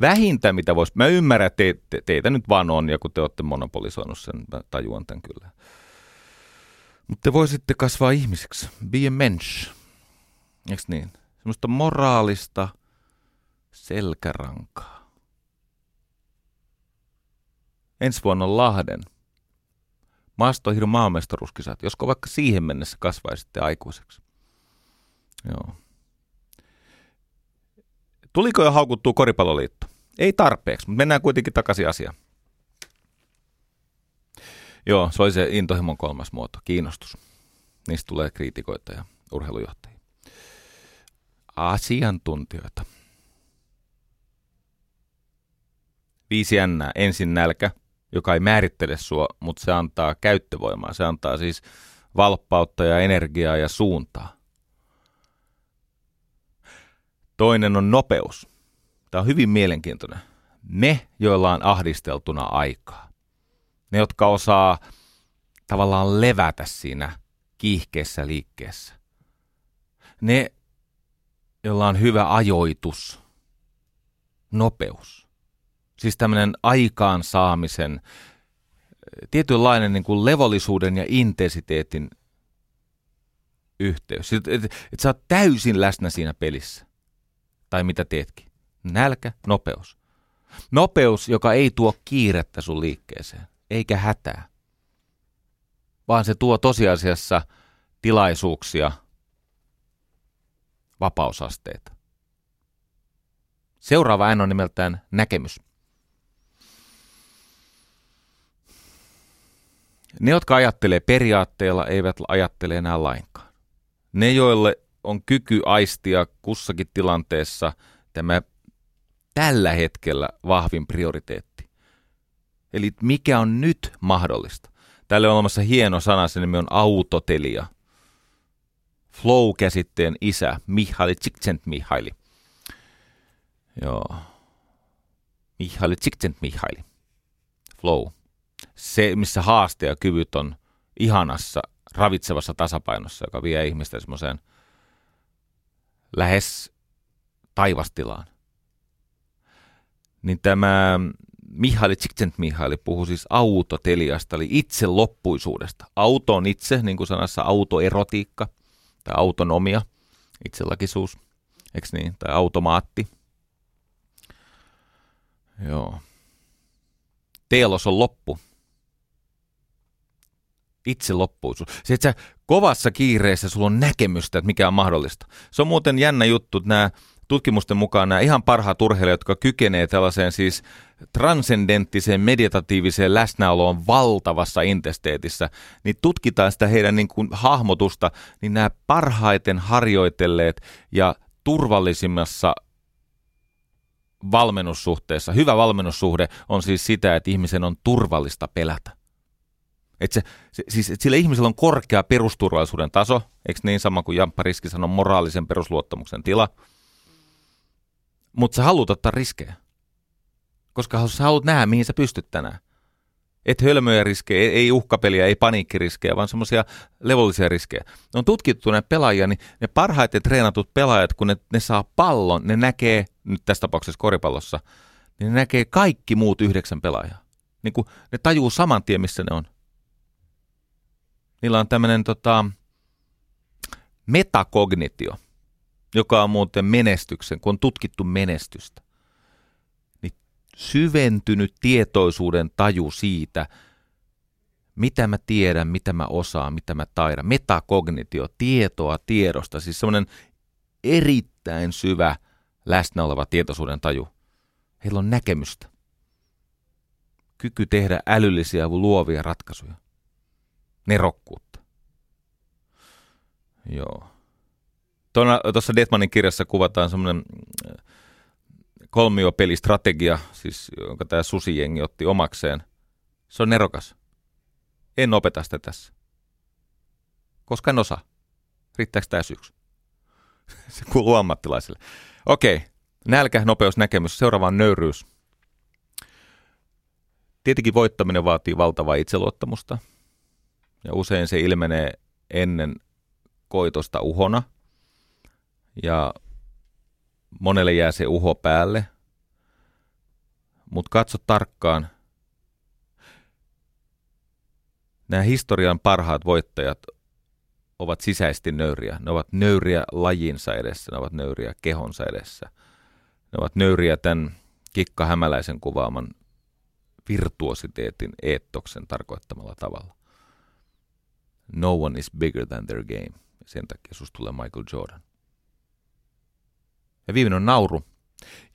vähintä mitä voisi, mä ymmärrän, että te, te, teitä nyt vaan on, ja kun te olette monopolisoinut sen, mä tajuan tämän kyllä. Mutta te voisitte kasvaa ihmiseksi, be a mensch. Eikö niin? Semmoista moraalista selkärankaa. Ensi vuonna on Lahden maastohiru maamestaruuskisat, josko vaikka siihen mennessä kasvaisitte aikuiseksi. Joo. Tuliko jo haukuttua koripalloliitto? Ei tarpeeksi, mutta mennään kuitenkin takaisin asiaan. Joo, se oli se intohimon kolmas muoto, kiinnostus. Niistä tulee kriitikoita ja urheilujohtajia asiantuntijoita. Viisi jännää. Ensin nälkä, joka ei määrittele sua, mutta se antaa käyttövoimaa. Se antaa siis valppautta ja energiaa ja suuntaa. Toinen on nopeus. Tämä on hyvin mielenkiintoinen. Ne, joilla on ahdisteltuna aikaa. Ne, jotka osaa tavallaan levätä siinä kiihkeessä liikkeessä. Ne, jolla on hyvä ajoitus, nopeus. Siis tämmöinen aikaansaamisen, tietynlainen niin kuin levollisuuden ja intensiteetin yhteys. Että et, et sä oot täysin läsnä siinä pelissä. Tai mitä teetkin. Nälkä, nopeus. Nopeus, joka ei tuo kiirettä sun liikkeeseen, eikä hätää. Vaan se tuo tosiasiassa tilaisuuksia – vapausasteita. Seuraava ääni on nimeltään näkemys. Ne, jotka ajattelee periaatteella, eivät ajattele enää lainkaan. Ne, joille on kyky aistia kussakin tilanteessa tämä tällä hetkellä vahvin prioriteetti. Eli mikä on nyt mahdollista. Tälle on olemassa hieno sana, se nimi on autotelia – flow-käsitteen isä, Mihaili Csikszent Mihaili. Joo. Mihaili Csikszentmihalyi. Flow. Se, missä haaste ja kyvyt on ihanassa, ravitsevassa tasapainossa, joka vie ihmistä semmoiseen lähes taivastilaan. Niin tämä Mihaili Csikszentmihalyi puhui siis autoteliasta, eli itse loppuisuudesta. Auto on itse, niin kuin sanassa autoerotiikka tai autonomia, itselakisuus, eikö niin, tai automaatti. Joo. Teelos on loppu. Itse loppuisuus. Se, että sä kovassa kiireessä sulla on näkemystä, että mikä on mahdollista. Se on muuten jännä juttu, että nämä tutkimusten mukaan nämä ihan parhaat urheilijat, jotka kykenee tällaiseen siis transcendenttiseen meditatiiviseen läsnäoloon valtavassa intesteetissä, niin tutkitaan sitä heidän niin kuin hahmotusta, niin nämä parhaiten harjoitelleet ja turvallisimmassa valmennussuhteessa, hyvä valmennussuhde on siis sitä, että ihmisen on turvallista pelätä. Et se, se, siis, et sillä ihmisellä on korkea perusturvallisuuden taso, eikö niin sama kuin Jamppa Riski sanoi, moraalisen perusluottamuksen tila – mutta sä haluat ottaa riskejä. Koska sä haluat nähdä, mihin sä pystyt tänään. Et hölmöjä riskejä, ei uhkapeliä, ei paniikkiriskejä, vaan semmoisia levollisia riskejä. Ne on tutkittu ne pelaajia, niin ne parhaiten treenatut pelaajat, kun ne, ne saa pallon, ne näkee, nyt tässä tapauksessa koripallossa, niin ne näkee kaikki muut yhdeksän pelaajaa. Niin kuin ne tajuu saman tien, missä ne on. Niillä on tämmöinen tota, metakognitio – joka on muuten menestyksen, kun on tutkittu menestystä, niin syventynyt tietoisuuden taju siitä, mitä mä tiedän, mitä mä osaan, mitä mä taidan. Metakognitio, tietoa tiedosta, siis semmoinen erittäin syvä läsnä oleva tietoisuuden taju. Heillä on näkemystä. Kyky tehdä älyllisiä luovia ratkaisuja. Nerokkuutta. Joo. Tuossa Detmanin kirjassa kuvataan semmoinen äh, kolmiopelistrategia, siis jonka tämä susijengi otti omakseen. Se on nerokas. En opeta sitä tässä. Koska en osaa. Riittääkö tämä yksi? Se kuuluu ammattilaisille. Okei, nälkä, nopeus, näkemys. Seuraava on nöyryys. Tietenkin voittaminen vaatii valtavaa itseluottamusta. Ja usein se ilmenee ennen koitosta uhona – ja monelle jää se uho päälle. Mutta katso tarkkaan. Nämä historian parhaat voittajat ovat sisäisesti nöyriä. Ne ovat nöyriä lajinsa edessä, ne ovat nöyriä kehonsa edessä. Ne ovat nöyriä tämän Kikka Hämäläisen kuvaaman virtuositeetin eettoksen tarkoittamalla tavalla. No one is bigger than their game. Sen takia susta tulee Michael Jordan. Ja viimeinen on nauru.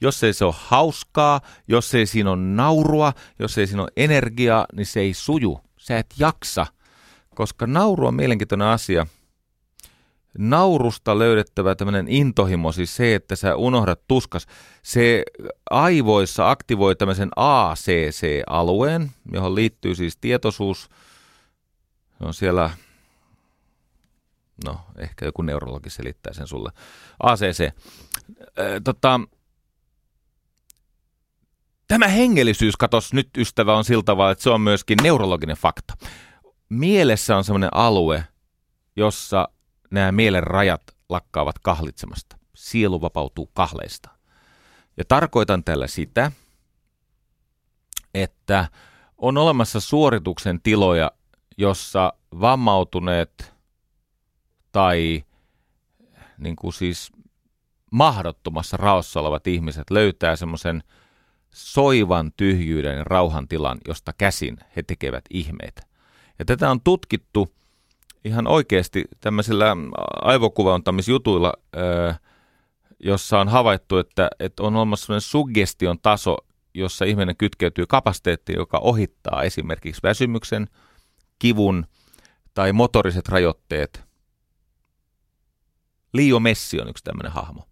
Jos ei se ole hauskaa, jos ei siinä ole naurua, jos ei siinä ole energiaa, niin se ei suju. Sä et jaksa, koska nauru on mielenkiintoinen asia. Naurusta löydettävä tämmöinen intohimo, siis se, että sä unohdat tuskas, se aivoissa aktivoi tämmöisen ACC-alueen, johon liittyy siis tietoisuus, se on siellä No, ehkä joku neurologi selittää sen sulle. ACC. Äh, tota, tämä hengellisyys, katos nyt ystävä, on sillä tavalla, että se on myöskin neurologinen fakta. Mielessä on sellainen alue, jossa nämä mielen rajat lakkaavat kahlitsemasta. Sielu vapautuu kahleista. Ja tarkoitan tällä sitä, että on olemassa suorituksen tiloja, jossa vammautuneet – tai niin kuin siis mahdottomassa raossa olevat ihmiset löytää semmoisen soivan tyhjyyden ja rauhan tilan, josta käsin he tekevät ihmeitä. Ja tätä on tutkittu ihan oikeasti tämmöisillä aivokuvantamisjutuilla, jossa on havaittu, että, että on olemassa sellainen suggestion taso, jossa ihminen kytkeytyy kapasiteettiin, joka ohittaa esimerkiksi väsymyksen, kivun tai motoriset rajoitteet Leo Messi on yksi tämmöinen hahmo.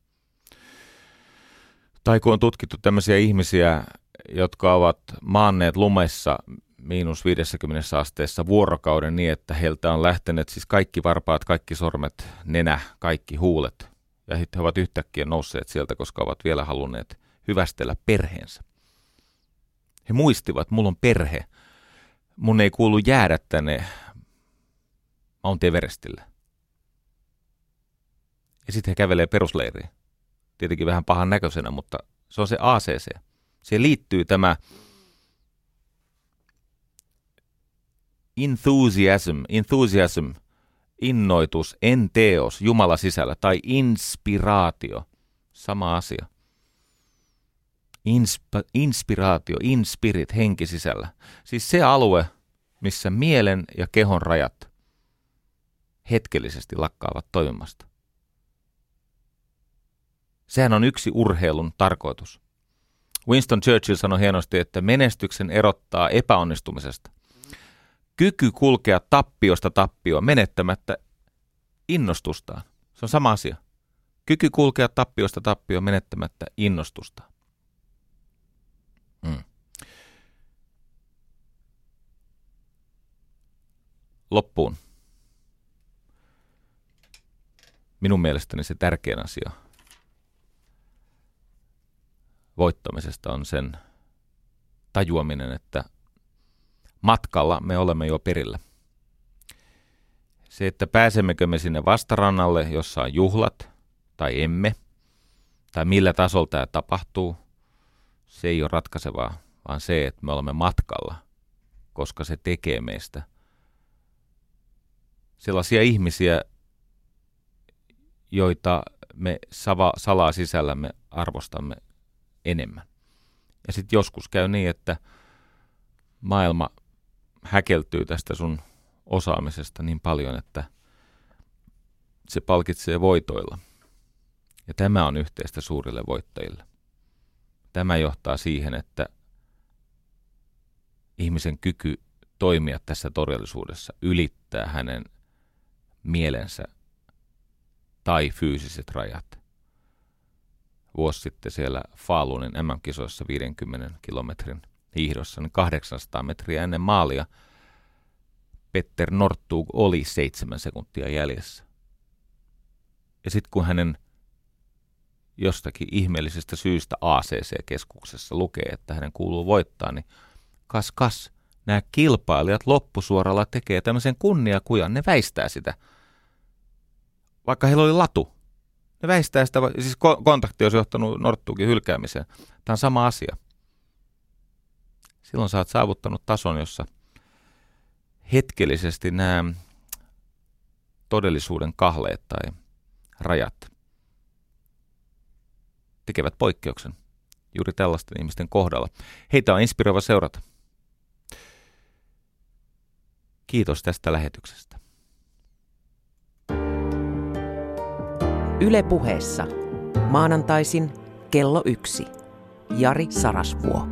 Tai kun on tutkittu tämmöisiä ihmisiä, jotka ovat maanneet lumessa miinus 50 asteessa vuorokauden niin, että heiltä on lähteneet siis kaikki varpaat, kaikki sormet, nenä, kaikki huulet. Ja he ovat yhtäkkiä nousseet sieltä, koska ovat vielä halunneet hyvästellä perheensä. He muistivat, mulla on perhe. Mun ei kuulu jäädä tänne Mount Everestille. Ja sitten he kävelee perusleiriin. Tietenkin vähän pahan näköisenä, mutta se on se ACC. Siihen liittyy tämä enthusiasm, enthusiasm, innoitus, enteos, Jumala sisällä, tai inspiraatio, sama asia. Insp- inspiraatio, inspirit, henki sisällä. Siis se alue, missä mielen ja kehon rajat hetkellisesti lakkaavat toimimasta. Sehän on yksi urheilun tarkoitus. Winston Churchill sanoi hienosti, että menestyksen erottaa epäonnistumisesta. Kyky kulkea tappiosta tappioon menettämättä innostustaan. Se on sama asia. Kyky kulkea tappiosta tappioon menettämättä innostustaan. Mm. Loppuun. Minun mielestäni se tärkein asia voittamisesta on sen tajuaminen, että matkalla me olemme jo perillä. Se, että pääsemmekö me sinne vastarannalle, jossa on juhlat, tai emme, tai millä tasolla tämä tapahtuu, se ei ole ratkaisevaa, vaan se, että me olemme matkalla, koska se tekee meistä sellaisia ihmisiä, joita me salaa sisällämme arvostamme enemmän. Ja sitten joskus käy niin, että maailma häkeltyy tästä sun osaamisesta niin paljon, että se palkitsee voitoilla. Ja tämä on yhteistä suurille voittajille. Tämä johtaa siihen, että ihmisen kyky toimia tässä todellisuudessa ylittää hänen mielensä tai fyysiset rajat. Vuosi sitten siellä Faalunin MM-kisoissa 50 kilometrin hiihdossa, niin 800 metriä ennen maalia Petter Nortug oli seitsemän sekuntia jäljessä. Ja sitten kun hänen jostakin ihmeellisestä syystä ACC-keskuksessa lukee, että hänen kuuluu voittaa, niin kas kas, nämä kilpailijat loppusuoralla tekee tämmöisen kunniakujan, ne väistää sitä. Vaikka heillä oli latu. Ne väistää sitä, siis kontakti olisi johtanut Norttuukin hylkäämiseen. Tämä on sama asia. Silloin sä oot saavuttanut tason, jossa hetkellisesti nämä todellisuuden kahleet tai rajat tekevät poikkeuksen juuri tällaisten ihmisten kohdalla. Heitä on inspiroiva seurata. Kiitos tästä lähetyksestä. Yle puheessa maanantaisin kello yksi. Jari Sarasvuo.